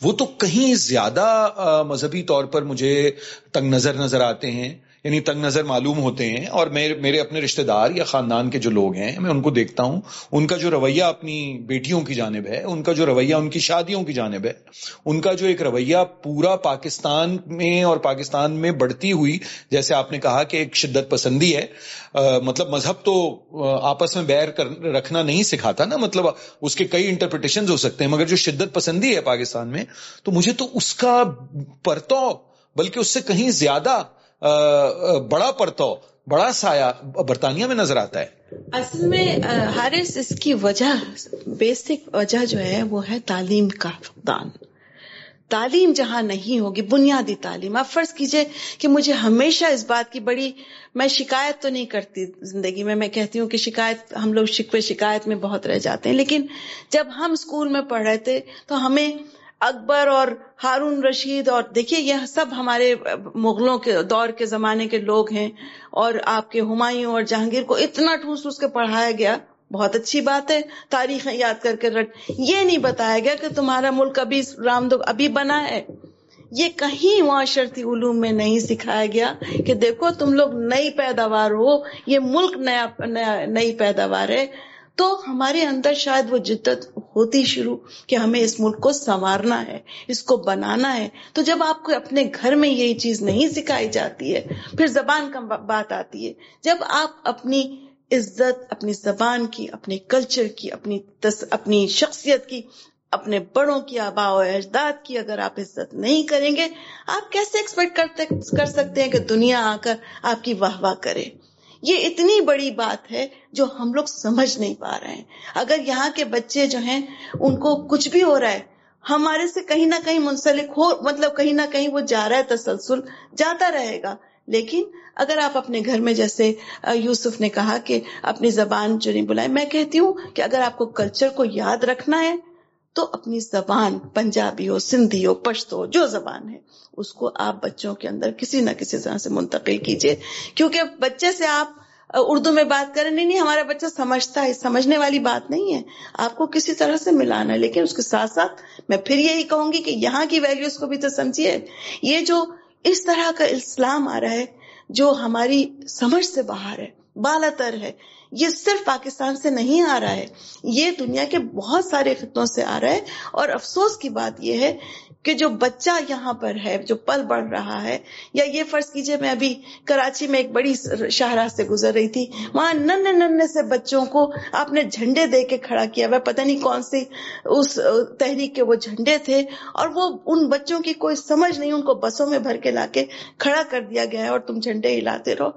وہ تو کہیں زیادہ مذہبی طور پر مجھے تنگ نظر نظر آتے ہیں۔ یعنی تنگ نظر معلوم ہوتے ہیں اور میرے اپنے رشتہ دار یا خاندان کے جو لوگ ہیں، میں ان کو دیکھتا ہوں، ان کا جو رویہ اپنی بیٹیوں کی جانب ہے، ان کا جو رویہ ان کی شادیوں کی جانب ہے، ان کا جو ایک رویہ پورا پاکستان میں اور پاکستان میں بڑھتی ہوئی، جیسے آپ نے کہا کہ ایک شدت پسندی ہے مطلب مذہب تو آپس میں بیر کر رکھنا نہیں سکھاتا نا مطلب اس کے کئی انٹرپریٹیشن ہو سکتے ہیں، مگر جو شدت پسندی ہے پاکستان میں، تو مجھے تو اس کا پرتو بلکہ اس سے کہیں زیادہ بڑا پرتو، بڑا سایہ برطانیہ میں نظر آتا ہے۔ اصل میں ہارس اس کی وجہ، بیسک وجہ جو ہے، وہ ہے تعلیم کا فقدان۔ تعلیم جہاں نہیں ہوگی، بنیادی تعلیم۔ آپ فرض کیجیے کہ مجھے ہمیشہ اس بات کی بڑی، میں شکایت تو نہیں کرتی زندگی میں میں کہتی ہوں کہ شکایت، ہم لوگ شکوے شکایت میں بہت رہ جاتے ہیں، لیکن جب ہم اسکول میں پڑھ رہے تھے تو ہمیں اکبر اور ہارون رشید اور دیکھیے یہ سب ہمارے مغلوں کے دور کے زمانے کے لوگ ہیں اور آپ کے ہمایوں اور جہانگیر کو اتنا ٹھوس ٹھوس کے پڑھایا گیا، بہت اچھی بات ہے تاریخ یاد کر کے رٹ یہ نہیں بتایا گیا کہ تمہارا ملک ابھی رام دو ابھی بنا ہے۔ یہ کہیں معاشرتی علوم میں نہیں سکھایا گیا کہ دیکھو تم لوگ نئی پیداوار ہو، یہ ملک نیا نئی پیداوار ہے۔ تو ہمارے اندر شاید وہ جدت ہوتی شروع کہ ہمیں اس ملک کو سنوارنا ہے اس کو بنانا ہے۔ تو جب آپ کو اپنے گھر میں یہی چیز نہیں سکھائی جاتی ہے پھر زبان کا بات آتی ہے۔ جب آپ اپنی عزت اپنی زبان کی اپنے کلچر کی اپنی تس, اپنی شخصیت کی اپنے بڑوں کی آبا و اجداد کی اگر آپ عزت نہیں کریں گے آپ کیسے ایکسپیکٹ کر سکتے ہیں کہ دنیا آ کر آپ کی واہ واہ کرے؟ یہ اتنی بڑی بات ہے جو ہم لوگ سمجھ نہیں پا رہے ہیں۔ اگر یہاں کے بچے جو ہیں، ان کو کچھ بھی ہو رہا ہے، ہمارے سے کہیں نہ کہیں منسلک ہو مطلب کہیں نہ کہیں وہ جا رہا ہے تسلسل، جاتا رہے گا۔ لیکن اگر آپ اپنے گھر میں جیسے یوسف نے کہا کہ اپنی زبان جو نہیں بلائے میں کہتی ہوں کہ اگر آپ کو کلچر کو یاد رکھنا ہے، تو اپنی زبان پنجابی ہو سندھی ہو پشتو ہو جو زبان ہے اس کو آپ بچوں کے اندر کسی نہ کسی طرح سے منتقل کیجیے۔ کیونکہ بچے سے آپ اردو میں بات کریں، نہیں نہیں، ہمارا بچہ سمجھتا ہے، سمجھنے والی بات نہیں ہے۔ آپ کو کسی طرح سے ملانا ہے، لیکن اس کے ساتھ ساتھ میں پھر یہی کہوں گی کہ یہاں کی ویلیوز کو بھی تو سمجھیے۔ یہ جو اس طرح کا اسلام آ رہا ہے، جو ہماری سمجھ سے باہر ہے بالاتر ہے، یہ صرف پاکستان سے نہیں آ رہا ہے۔ یہ دنیا کے بہت سارے خطوں سے آ رہا ہے۔ اور افسوس کی بات یہ ہے کہ جو بچہ یہاں پر ہے، جو پل بڑھ رہا ہے، یا یہ فرض کیجیے میں ابھی کراچی میں ایک بڑی شاہراہ سے گزر رہی تھی، وہاں نن نن سے بچوں کو آپ نے جھنڈے دے کے کھڑا کیا ہوا پتہ نہیں کون سی اس تحریک کے وہ جھنڈے تھے، اور وہ ان بچوں کی کوئی سمجھ نہیں، ان کو بسوں میں بھر کے لا کے کھڑا کر دیا گیا ہے، اور تم جھنڈے ہلاتے رہو۔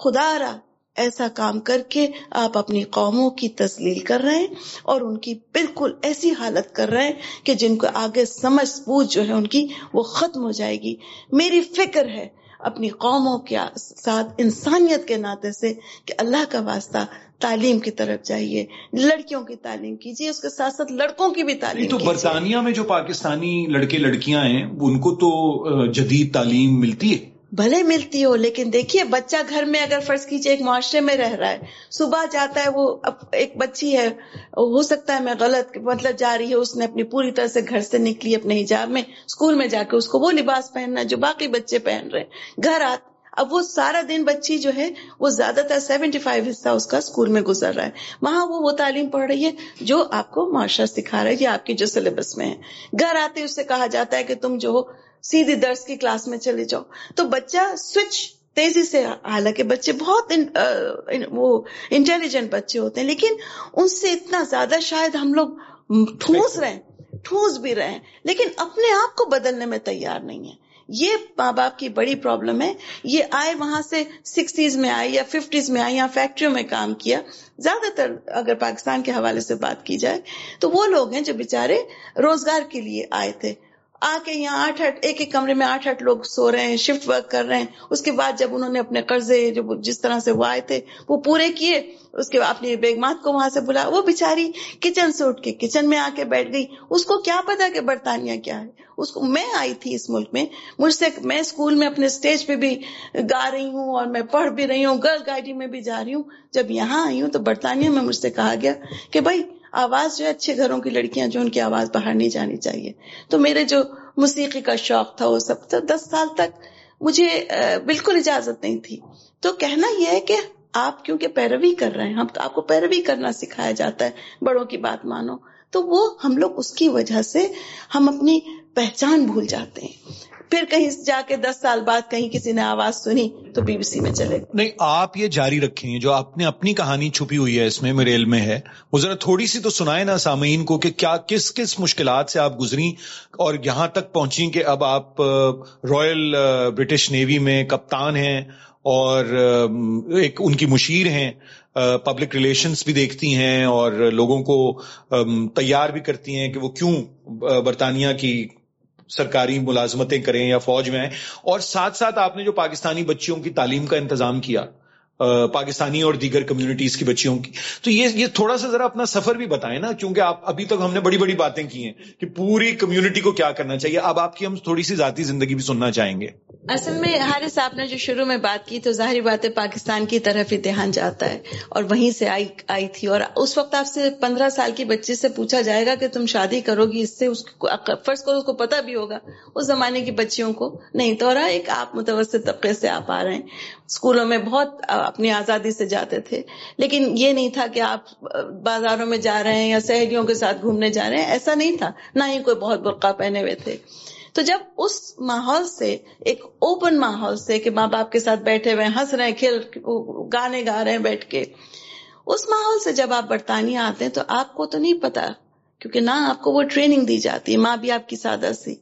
خدا رہا ایسا کام کر کے آپ اپنی قوموں کی تسلیل کر رہے ہیں اور ان کی بالکل ایسی حالت کر رہے ہیں کہ جن کو آگے سمجھ بوجھ جو ہے ان کی وہ ختم ہو جائے گی۔ میری فکر ہے اپنی قوموں کے ساتھ انسانیت کے ناطے سے کہ اللہ کا واسطہ تعلیم کی طرف جائیے لڑکیوں کی تعلیم کیجیے اس کے ساتھ ساتھ لڑکوں کی بھی تعلیم تو برطانیہ میں جو پاکستانی لڑکے لڑکیاں ہیں ان کو تو جدید تعلیم ملتی ہے؟ بھلے ملتی ہو، لیکن دیکھیے بچہ گھر میں اگر فرض کیجیے ایک معاشرے میں رہ رہا ہے، صبح جاتا ہے، وہ ایک بچی ہے، ہو سکتا ہے میں غلط مطلب جا رہی ہے اس نے اپنی پوری طرح سے گھر سے نکلی، اپنے حجاب میں اسکول میں جا کے اس کو وہ لباس پہننا ہے جو باقی بچے پہن رہے ہیں۔ گھر آ، اب وہ سارا دن بچی جو ہے، وہ زیادہ تر سیونٹی فائیو حصہ اس کا اسکول میں گزر رہا ہے۔ وہاں وہ وہ تعلیم پڑھ رہی ہے جو آپ کو معاشرہ سکھا رہا ہے یا آپ کی جو سلیبس میں ہے۔ گھر آتے اس سے کہا جاتا ہے کہ تم جو سیدھی درس کی کلاس میں چلے جاؤ۔ تو بچہ سوئچ تیزی سے، حالانکہ بچے بہت وہ انٹیلیجنٹ بچے ہوتے ہیں، لیکن ان سے اتنا زیادہ شاید ہم لوگ ٹھوس رہے ہیں ٹھوس بھی رہے ہیں، لیکن اپنے آپ کو بدلنے میں تیار نہیں ہے یہ ماں باپ کی بڑی پرابلم ہے۔ یہ آئے وہاں سے سکسٹیز میں آئے یا ففٹیز میں آئے یا فیکٹریوں میں کام کیا۔ زیادہ تر اگر پاکستان کے حوالے سے بات کی جائے تو وہ لوگ ہیں جو بےچارے روزگار کے لیے آئے تھے۔ آ کے یہاں آٹھ آٹھ، ایک ایک کمرے میں آٹھ آٹھ لوگ سو رہے ہیں شفٹ ورک کر رہے ہیں۔ اس کے بعد جب انہوں نے اپنے قرضے جو جس طرح سے وہ آئے تھے، وہ پورے کیے۔ اس کے بعد اپنی بیگمات کو وہاں سے بلا۔ وہ بےچاری کچن سے اٹھ کے کچن میں آ کے بیٹھ گئی۔ اس کو کیا پتا کہ برطانیہ کیا ہے؟ اس کو میں آئی تھی اس ملک میں۔ مجھ سے میں اسکول میں اپنے اسٹیج پہ بھی گا رہی ہوں اور میں پڑھ بھی رہی ہوں گرل گائیڈنگ میں بھی جا رہی ہوں۔ جب یہاں آئی ہوں تو برطانیہ میں مجھ سے کہا گیا کہ بھائی آواز جو ہے اچھے گھروں کی لڑکیاں جو ان کی آواز باہر نہیں جانی چاہیے۔ تو میرے جو موسیقی کا شوق تھا وہ سب تو دس سال تک مجھے بالکل اجازت نہیں تھی۔ تو کہنا یہ ہے کہ آپ کیونکہ پیروی کر رہے ہیں، ہم آپ کو پیروی کرنا سکھایا جاتا ہے، بڑوں کی بات مانو۔ تو وہ ہم لوگ اس کی وجہ سے ہم اپنی پہچان بھول جاتے ہیں۔ پھر کہیں جا کے دس سال بعد کہیں کسی نے آواز سنی تو بی بی سی میں چلے نہیں، آپ یہ جاری رکھیں، جو آپ نے اپنی کہانی چھپی ہوئی ہے اس میں، میرے علم میں ہے، وہ ذرا تھوڑی سی تو سنائے نا سامعین کو کہ کیا، کس کس مشکلات سے آپ گزری اور یہاں تک پہنچی کہ اب آپ رائل برٹش نیوی میں کپتان ہیں اور ایک ان کی مشیر ہیں پبلک ریلیشنز بھی دیکھتی ہیں اور لوگوں کو تیار بھی کرتی ہیں کہ وہ کیوں برطانیہ کی سرکاری ملازمتیں کریں یا فوج میں آئیں اور ساتھ ساتھ آپ نے جو پاکستانی بچیوں کی تعلیم کا انتظام کیا پاکستانی اور دیگر کمیونٹیز کی بچیوں کی۔ تو یہ یہ تھوڑا سا ذرا اپنا سفر بھی بتائیں نا، کیونکہ آپ، ابھی تک ہم نے بڑی بڑی باتیں کی ہیں کہ پوری کمیونٹی کو کیا کرنا چاہیے۔ اب آپ کی ہم تھوڑی سی ذاتی زندگی بھی سننا چاہیں گے۔ اصل میں حارث صاحب نے جو شروع میں بات کی تو ظاہری بات ہے پاکستان کی طرف ہی دھیان جاتا ہے اور وہیں سے آئی آئی تھی۔ اور اس وقت آپ سے پندرہ سال کی بچی سے پوچھا جائے گا کہ تم شادی کرو گی، اس سے اس کو، فرض کرو اس کو پتا بھی ہوگا اس زمانے کی بچیوں کو۔ نہیں، تو ایک آپ متوسط طبقے سے آپ آ رہے ہیں۔ اسکولوں میں بہت اپنی آزادی سے جاتے تھے۔ لیکن یہ نہیں تھا کہ آپ بازاروں میں جا رہے ہیں یا سہیلیوں کے ساتھ گھومنے جا رہے ہیں، ایسا نہیں تھا۔ نہ ہی کوئی بہت برقع پہنے ہوئے تھے۔ تو جب اس ماحول سے، ایک اوپن ماحول سے کہ ماں باپ کے ساتھ بیٹھے ہوئے ہنس رہے ہیں، کھیل، گانے گا رہے ہیں بیٹھ کے، اس ماحول سے جب آپ برطانیہ آتے ہیں تو آپ کو تو نہیں پتا، کیونکہ نہ آپ کو وہ ٹریننگ دی جاتی ہے ماں بھی آپ کی سادہ سی۔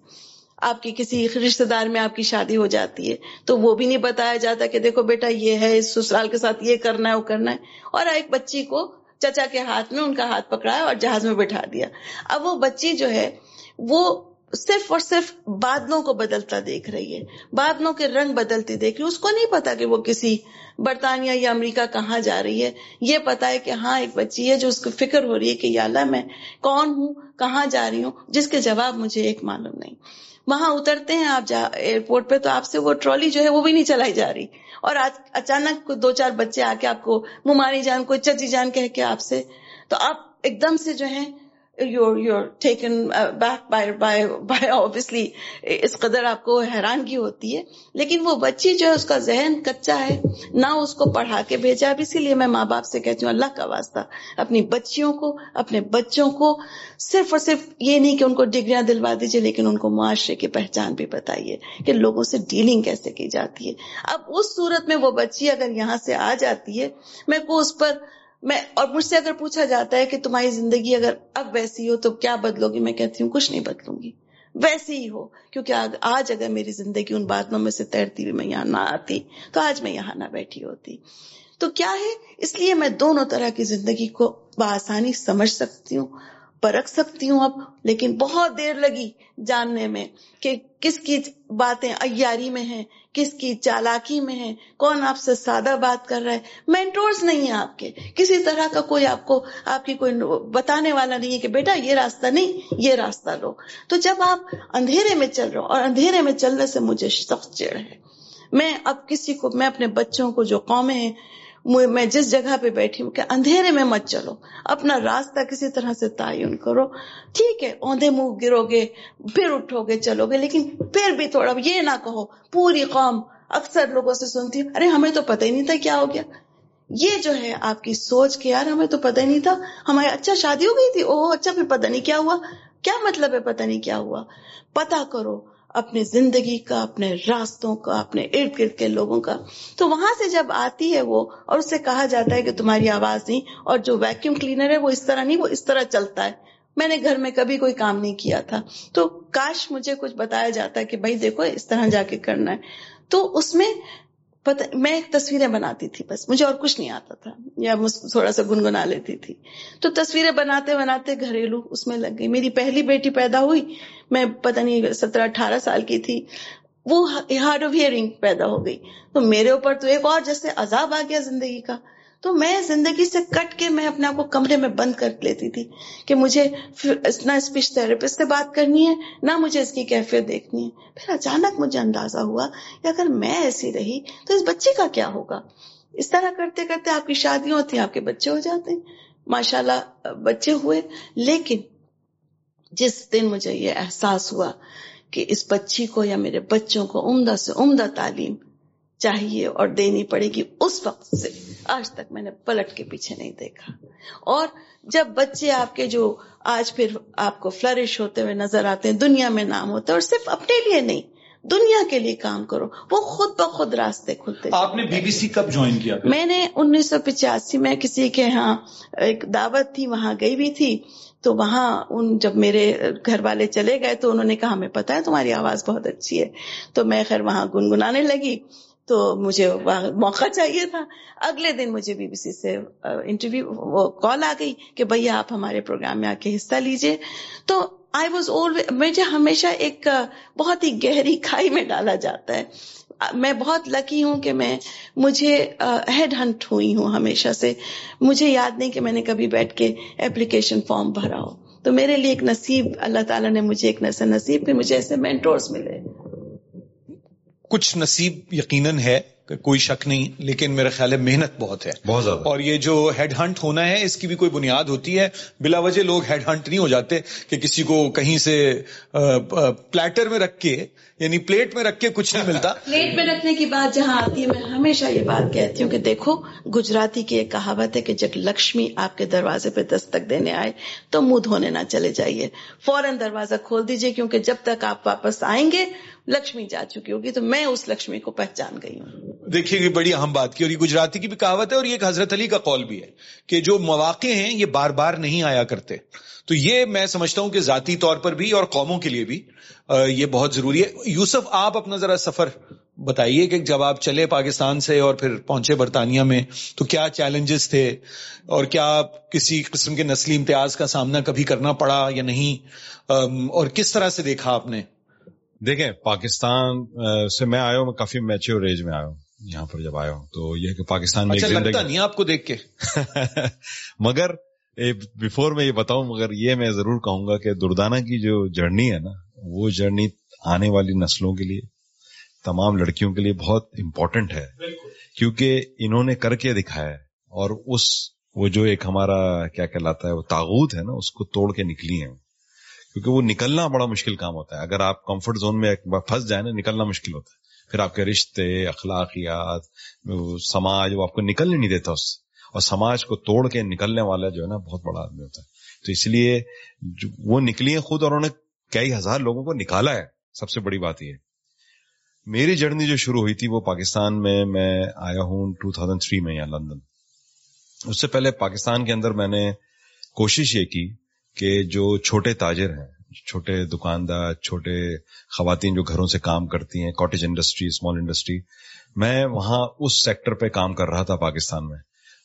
آپ کی کسی رشتے دار میں آپ کی شادی ہو جاتی ہے، تو وہ بھی نہیں بتایا جاتا کہ دیکھو بیٹا یہ ہے، اس سسرال کے ساتھ یہ کرنا ہے، وہ کرنا ہے۔ اور ایک بچی کو چچا کے ہاتھ میں ان کا ہاتھ پکڑایا اور جہاز میں بٹھا دیا۔ اب وہ بچی جو ہے، وہ صرف اور صرف بادلوں کو بدلتا دیکھ رہی ہے۔ بادلوں کے رنگ بدلتے دیکھ رہی ہے۔ اس کو نہیں پتا کہ وہ کسی برطانیہ یا امریکہ کہاں جا رہی ہے۔ یہ پتا ہے کہ ہاں ایک بچی ہے جو اس کو فکر ہو رہی ہے کہ یا اللہ میں کون ہوں، کہاں جا رہی ہوں، جس کے جواب مجھے ایک معلوم نہیں۔ وہاں اترتے ہیں، آپ ایئرپورٹ پہ تو آپ سے وہ ٹرالی جو ہے وہ بھی نہیں چلائی جا رہی۔ اور آج اچانک دو چار بچے آ کے آپ کو ممانی جان، کوئی چچی جان کہہ کے آپ سے، تو آپ ایک دم سے جو ہے you're you're taken back by by by obviously اس قدر آپ کو حیرانگی ہوتی ہے۔ لیکن وہ بچی جو ہے، اس کا ذہن کچا ہے، نہ اس کو پڑھا کے بھیجا۔ اب اسی لیے میں ماں باپ سے کہتی ہوں، اللہ کا واسطہ، اپنی بچیوں کو، اپنے بچوں کو صرف اور صرف یہ نہیں کہ ان کو ڈگریاں دلوا دیجیے لیکن ان کو معاشرے کی پہچان بھی بتائیے کہ لوگوں سے ڈیلنگ کیسے کی جاتی ہے۔ اب اس صورت میں وہ بچی اگر یہاں سے آ جاتی ہے، میں کو اس پر میں اور مجھ سے اگر پوچھا جاتا ہے کہ تمہاری زندگی اگر اب ویسی ہو تو کیا بدلو گی؟ میں کہتی ہوں، کچھ نہیں بدلوں گی۔ ویسی ہی ہو، کیونکہ آج اگر میری زندگی ان باتوں میں سے تیرتی ہوئی، میں یہاں نہ آتی، تو آج میں یہاں نہ بیٹھی ہوتی۔ تو کیا ہے؟ اس لیے میں دونوں طرح کی زندگی کو بآسانی سمجھ سکتی ہوں۔ پرکھ سکتی ہوں اب، لیکن بہت دیر لگی جاننے میں کہ کس کی باتیں ایاری میں ہیں، کس کی چالاکی میں ہے کون آپ سے سادہ بات کر رہا ہے؟ مینٹورز نہیں ہیں آپ کے۔ کسی طرح کا کوئی آپ کو، آپ کی کوئی بتانے والا نہیں ہے کہ بیٹا یہ راستہ نہیں، یہ راستہ لو تو جب آپ اندھیرے میں چل رہے ہو، اور اندھیرے میں چلنے سے مجھے سخت چڑ ہے۔ میں اب کسی کو، میں اپنے بچوں کو جو قومیں ہیں میں جس جگہ پہ بیٹھی ہوں کہ اندھیرے میں مت چلو، اپنا راستہ کسی طرح سے تعین کرو۔ ٹھیک ہے، اوندے منہ گرو گے پھر اٹھو گے چلو گے لیکن پھر بھی تھوڑا یہ نہ کہو۔ پوری قوم اکثر لوگوں سے سنتی ارے ہمیں تو پتہ ہی نہیں تھا کیا ہو گیا۔ یہ جو ہے آپ کی سوچ کے یار ہمیں تو پتہ ہی نہیں تھا۔ ہمارے اچھا شادی ہو گئی تھی او اچھا پھر پتہ نہیں کیا ہوا۔ کیا مطلب ہے پتہ نہیں کیا ہوا؟ پتا کرو۔ اپنی زندگی کا، اپنے راستوں کا، اپنے ارد گرد کے لوگوں کا۔ تو وہاں سے جب آتی ہے وہ، اور اسے کہا جاتا ہے کہ تمہاری آواز نہیں، اور جو ویکیوم کلینر ہے وہ اس طرح نہیں، وہ اس طرح چلتا ہے۔ میں نے گھر میں کبھی کوئی کام نہیں کیا تھا۔ تو کاش مجھے کچھ بتایا جاتا ہے کہ بھائی دیکھو اس طرح جا کے کرنا ہے۔ تو اس میں پتہ میں ایک تصویریں بناتی تھی بس، مجھے اور کچھ نہیں آتا تھا، یا تھوڑا سا گنگنا لیتی تھی۔ تو تصویریں بناتے بناتے گھریلو اس میں لگ گئی۔ میری پہلی بیٹی پیدا ہوئی، میں پتہ نہیں سترہ اٹھارہ سال کی تھی، وہ ہارڈ آف ہیئرنگ پیدا ہو گئی۔ تو میرے اوپر تو ایک اور جیسے عذاب آ گیا زندگی کا۔ تو میں زندگی سے کٹ کے میں اپنے آپ کو کمرے میں بند کر لیتی تھی کہ مجھے نہ اسپیچ تھراپسٹ سے بات کرنی ہے، نہ مجھے اس کی کیفیت دیکھنی ہے۔ پھر اچانک مجھے اندازہ ہوا کہ اگر میں ایسی رہی تو اس بچے کا کیا ہوگا؟ اس طرح کرتے کرتے آپ کی شادیاں ہوتی ہیں آپ کے بچے ہو جاتے ہیں۔ ماشاء اللہ بچے ہوئے۔ لیکن جس دن مجھے یہ احساس ہوا کہ اس بچی کو یا میرے بچوں کو عمدہ سے عمدہ تعلیم چاہیے اور دینی پڑے گی، اس وقت سے۔ آج تک میں نے پلٹ کے پیچھے نہیں دیکھا۔ اور جب بچے آپ کے جو آج پھر آپ کو فلرش ہوتے ہوئے نظر آتے ہیں دنیا میں نام ہوتا ہے اور صرف اپنے لیے نہیں دنیا کے لیے کام کرو۔ وہ خود بخود راستے کھلتے آپ نے بی بی سی کب جوائن کیا؟ میں نے انیس سو پچاسی میں کسی کے ہاں ایک دعوت تھی وہاں گئی بھی تھی۔ تو وہاں ان جب میرے گھر والے چلے گئے تو انہوں نے کہا ہمیں پتا ہے تمہاری آواز بہت اچھی ہے۔ تو میں خیر وہاں گنگنانے لگی۔ تو مجھے موقع چاہیے تھا۔ اگلے دن مجھے بی بی سی سے انٹرویو وہ کال آ گئی کہ بھیا آپ ہمارے پروگرام میں آ کے حصہ لیجیے تو آئی واز مجھے ہمیشہ ایک بہت ہی گہری کھائی میں ڈالا جاتا ہے۔ میں بہت لکی ہوں کہ میں، مجھے ہیڈ ہنٹ ہوئی ہوں ہمیشہ سے۔ مجھے یاد نہیں کہ میں نے کبھی بیٹھ کے اپلیکیشن فارم بھرا ہو۔ تو میرے لیے ایک نصیب، اللہ تعالیٰ نے مجھے ایک نصیب نصیب کہ مجھے ایسے مینٹورس ملے۔ کچھ نصیب یقیناً ہے کوئی شک نہیں لیکن میرا خیال ہے محنت بہت ہے۔ بہت زیادہ۔ اور یہ جو ہیڈ ہنٹ ہونا ہے اس کی بھی کوئی بنیاد ہوتی ہے۔ بلا وجہ لوگ ہیڈ ہنٹ نہیں ہو جاتے کہ کسی کو کہیں سے پلیٹر میں رکھ کے یعنی پلیٹ میں رکھ کے کچھ نہیں ملتا۔ پلیٹ میں رکھنے کی بات جہاں آتی ہے میں ہمیشہ یہ بات کہتی ہوں کہ دیکھو گجراتی کی ایک کہاوت ہے کہ جب لکشمی آپ کے دروازے پہ دستک دینے آئے تو منہ دھونے نہ چلے جائیے۔ فوراً دروازہ کھول دیجیے کیونکہ جب تک آپ واپس آئیں گے لکشمی جا چکی ہوگی۔ تو میں اس لکشمی کو پہچان گئی ہوں۔ دیکھیے بڑی اہم بات کی اور یہ گجراتی کی بھی کہاوت ہے اور یہ ایک حضرت علی کا قول بھی ہے کہ جو مواقع ہیں یہ بار بار نہیں آیا کرتے۔ تو یہ میں سمجھتا ہوں کہ ذاتی طور پر بھی اور قوموں کے لیے بھی یہ بہت ضروری ہے۔ یوسف آپ اپنا ذرا سفر بتائیے کہ جب آپ چلے پاکستان سے اور پھر پہنچے برطانیہ میں تو کیا چیلنجز تھے؟ اور کیا کسی قسم کے نسلی امتیاز کا سامنا کبھی کرنا پڑا یا نہیں؟ اور کس طرح سے دیکھا آپ نے؟ دیکھیں پاکستان سے میں آیا ہوں میں کافی میچور ایج میں آیا ہوں یہاں پر جب آیا ہوں تو یہ کہ پاکستان میں اچھا لگتا نہیں آپ کو دیکھ کے؟ مگر بفور میں یہ بتاؤں مگر یہ میں ضرور کہوں گا کہ دردانہ کی جو جرنی ہے نا وہ جرنی آنے والی نسلوں کے لیے تمام لڑکیوں کے لیے بہت امپورٹنٹ ہے۔ کیونکہ انہوں نے کر کے دکھایا ہے اور اس وہ جو ایک ہمارا کیا کہلاتا ہے وہ تاغوت ہے نا اس کو توڑ کے نکلی ہیں۔ کیونکہ وہ نکلنا بڑا مشکل کام ہوتا ہے۔ اگر آپ کمفرٹ زون میں پھنس جائیں نا نکلنا مشکل ہوتا ہے۔ پھر آپ کے رشتے اخلاقیات سماج وہ آپ کو نکلنے نہیں دیتا اس سے۔ اور سماج کو توڑ کے نکلنے والا جو ہے نا، بہت بڑا آدمی ہوتا ہے۔ تو اس لیے وہ نکلی ہیں خود اور انہوں نے کئی ہزار لوگوں کو نکالا ہے۔ سب سے بڑی بات یہ میری جرنی جو شروع ہوئی تھی، وہ پاکستان میں میں آیا ہوں 2003 میں یہاں لندن۔ اس سے پہلے پاکستان کے اندر میں نے کوشش یہ کی کہ جو چھوٹے تاجر ہیں، چھوٹے دکاندار، چھوٹے خواتین جو گھروں سے کام کرتی ہیں کاٹیج انڈسٹری اسمال انڈسٹری میں وہاں اس سیکٹر پہ کام کر رہا تھا پاکستان میں۔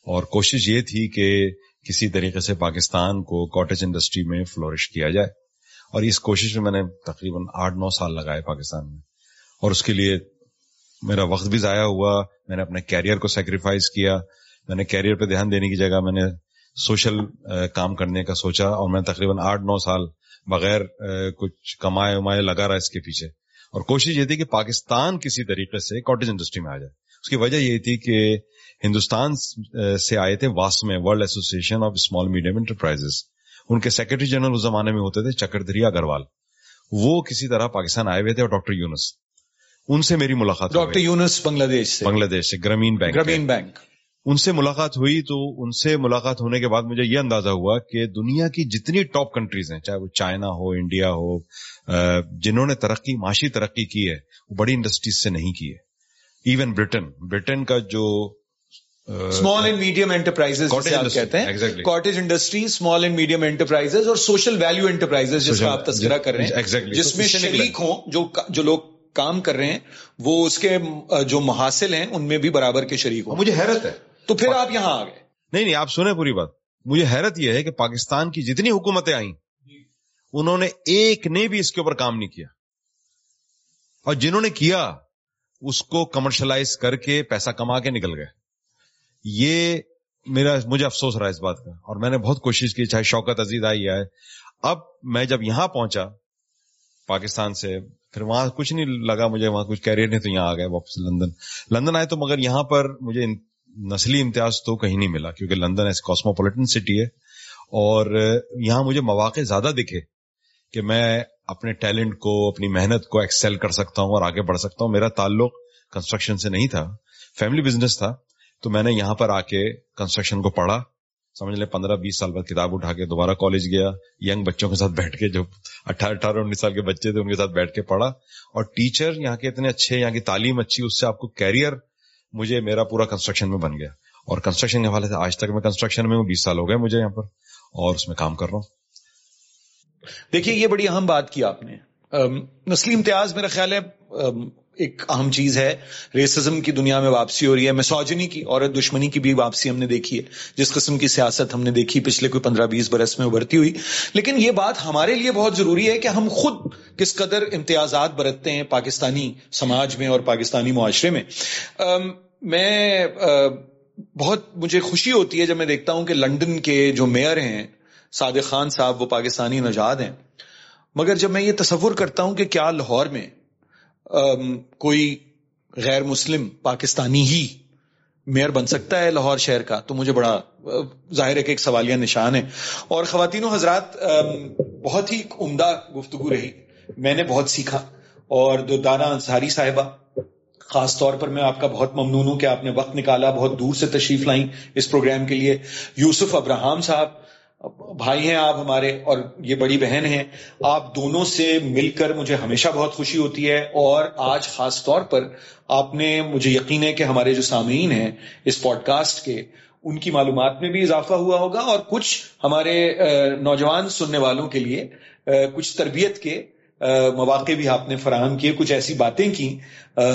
اور کوشش یہ تھی کہ کسی طریقے سے پاکستان کو کاٹیج انڈسٹری میں فلورش کیا جائے۔ اور اس کوشش میں میں نے تقریباً آٹھ نو سال لگائے پاکستان میں۔ اور اس کے لیے میرا وقت بھی ضائع ہوا۔ میں نے اپنے کیریئر کو سیکریفائز کیا۔ میں نے کیریئر پہ دھیان دینے کی جگہ میں نے سوشل کام کرنے کا سوچا اور میں تقریباً آٹھ نو سال بغیر کچھ کمائے ومائے لگا رہا اس کے پیچھے۔ اور کوشش یہ تھی کہ پاکستان کسی طریقے سے کاٹیج انڈسٹری میں آ جائے۔ اس کی وجہ یہ تھی کہ ہندوستان سے آئے تھے واس میں world association of small medium enterprise ان کے سیکرٹری جنرل اس زمانے میں ہوتے تھے چکردری اگروال۔ وہ کسی طرح پاکستان آئے ہوئے تھے اور ڈاکٹر یونس ان سے میری ملاقات ڈاکٹر یونس بنگلہ دیش بنگلہ دیش سے گرامین بینک گرامین بینک ان سے ملاقات ہوئی تو ان سے ملاقات ہونے کے بعد مجھے یہ اندازہ ہوا کہ دنیا کی جتنی ٹاپ کنٹریز ہیں چاہے وہ چائنا ہو انڈیا ہو جنہوں نے ترقی معاشی ترقی کی ہے وہ بڑی انڈسٹریز سے نہیں کی ہے۔ ایون برٹن برٹن کا جو اسمال اینڈ میڈیم انٹرپرائز کہتے ہیں۔ Cottage industry small and medium enterprise اور سوشل ویلو انٹرپرائز جس کا آپ تذکرہ کر رہے ہیں۔ جس میں شریک ہوں جو جو لوگ کام کر رہے ہیں وہ اس کے جو محاصل ہیں ان میں بھی برابر کے شریک ہوں۔ مجھے حیرت ہے۔ تو پھر آپ یہاں آ گئے۔ نہیں نہیں آپ سنیں پوری بات۔ مجھے حیرت یہ ہے کہ پاکستان کی جتنی حکومتیں آئیں انہوں نے ایک نے بھی اس کے اوپر کام نہیں کیا۔ اور جنہوں نے کیا اس کو کمرشلائز کر کے پیسہ کما کے نکل گئے۔ یہ میرا مجھے افسوس رہا اس بات کا اور میں نے بہت کوشش کی، چاہے شوکت عزیز آئی ہے اب میں جب یہاں پہنچا پاکستان سے، پھر وہاں کچھ نہیں لگا مجھے، وہاں کچھ کیریئر نہیں، تو یہاں آ گئے واپس لندن۔ لندن آئے تو مگر یہاں پر مجھے نسلی امتیاز تو کہیں نہیں ملا، کیونکہ لندن ایس کاسموپولیٹن سٹی ہے۔ اور یہاں مجھے مواقع زیادہ دکھے کہ میں اپنے ٹیلنٹ کو، اپنی محنت کو ایکسل کر سکتا ہوں اور آگے بڑھ سکتا ہوں۔ میرا تعلق کنسٹرکشن سے نہیں تھا فیملی بزنس تھا۔ تو میں نے یہاں پر آ کے کنسٹرکشن کو پڑھا۔ سمجھ لیں، پندرہ بیس سال بعد کتاب اٹھا کے دوبارہ کالج گیا۔ ینگ بچوں کے ساتھ بیٹھ کے جو اٹھارہ اٹھارہ انیس سال کے بچے تھے، ان کے ساتھ بیٹھ کے پڑھا۔ اور ٹیچر یہاں کے اتنے اچھے، یہاں کی تعلیم اچھی، اس سے آپ کو کیریئر مجھے میرا پورا کنسٹرکشن میں بن گیا۔ اور کنسٹرکشن کے حوالے سے آج تک میں کنسٹرکشن میں ہوں، بیس سال ہو گئے مجھے یہاں پر۔ اور اس میں کام کر رہا ہوں۔ دیکھیے، یہ بڑی اہم بات کی آپ نے۔ نسلی امتیاز میرا خیال ہے ایک اہم چیز ہے ریسزم کی دنیا میں واپسی ہو رہی ہے مسوجنی کی، عورت دشمنی کی بھی واپسی ہم نے دیکھی ہے۔ جس قسم کی سیاست ہم نے دیکھی پچھلے کوئی پندرہ بیس برس میں ابھرتی ہوئی۔ لیکن یہ بات ہمارے لیے بہت ضروری ہے کہ ہم خود کس قدر امتیازات برتتے ہیں پاکستانی سماج میں اور پاکستانی معاشرے میں۔ میں بہت مجھے خوشی ہوتی ہے جب میں دیکھتا ہوں کہ لنڈن کے جو میئر ہیں، صادق خان صاحب وہ پاکستانی نژاد ہیں۔ مگر جب میں یہ تصور کرتا ہوں کہ کیا لاہور میں کوئی غیر مسلم پاکستانی ہی میئر بن سکتا ہے لاہور شہر کا، تو مجھے بڑا، ظاہر ہے کہ ایک سوالیہ نشان ہے۔ اور خواتین و حضرات بہت ہی عمدہ گفتگو رہی۔ میں نے بہت سیکھا۔ اور دو دانا انصاری صاحبہ، خاص طور پر میں آپ کا بہت ممنون ہوں کہ آپ نے وقت نکالا، بہت دور سے تشریف لائیں اس پروگرام کے لیے۔ یوسف ابراہم صاحب بھائی ہیں آپ ہمارے اور یہ بڑی بہن ہیں، آپ دونوں سے مل کر مجھے ہمیشہ بہت خوشی ہوتی ہے اور آج خاص طور پر آپ نے مجھے یقین ہے کہ ہمارے جو سامعین ہیں اس پوڈ کاسٹ کے، ان کی معلومات میں بھی اضافہ ہوا ہوگا اور کچھ ہمارے نوجوان سننے والوں کے لیے کچھ تربیت کے مواقع بھی آپ نے فراہم کیے، کچھ ایسی باتیں کی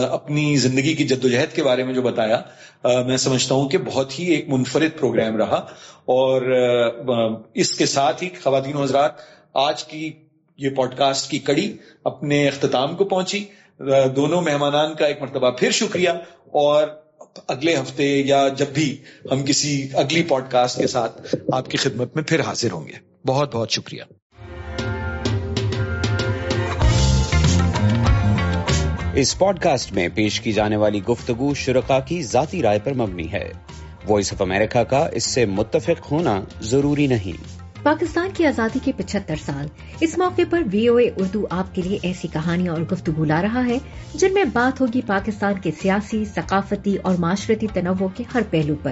اپنی زندگی کی جدوجہد کے بارے میں جو بتایا۔ میں سمجھتا ہوں کہ بہت ہی ایک منفرد پروگرام رہا اور اس کے ساتھ ہی خواتین حضرات آج کی یہ پوڈ کاسٹ کی کڑی اپنے اختتام کو پہنچی۔ دونوں مہمانان کا ایک مرتبہ پھر شکریہ۔ اور اگلے ہفتے یا جب بھی ہم کسی اگلی پوڈ کاسٹ کے ساتھ آپ کی خدمت میں پھر حاضر ہوں گے۔ بہت بہت شکریہ۔ اس پوڈ کاسٹ میں پیش کی جانے والی گفتگو شرکا کی ذاتی رائے پر مبنی ہے۔ وائس آف امریکہ کا اس سے متفق ہونا ضروری نہیں۔ پاکستان کی آزادی کے پچہتر سال۔ اس موقع پر وی او اے اردو آپ کے لیے ایسی کہانیاں اور گفتگو لا رہا ہے، جن میں بات ہوگی پاکستان کے سیاسی، ثقافتی اور معاشرتی تنوع کے ہر پہلو پر۔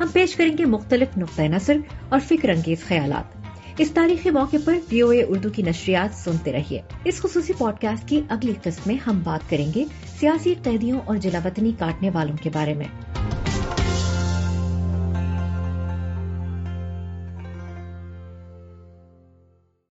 ہم پیش کریں گے مختلف نقطۂ نظر اور فکر انگیز خیالات۔ اس تاریخی موقع پر وی او اے اردو کی نشریات سنتے رہیے۔ اس خصوصی پوڈ کاسٹ کی اگلی قسط میں ہم بات کریں گے سیاسی قیدیوں اور جلا وطنی کاٹنے والوں کے بارے میں۔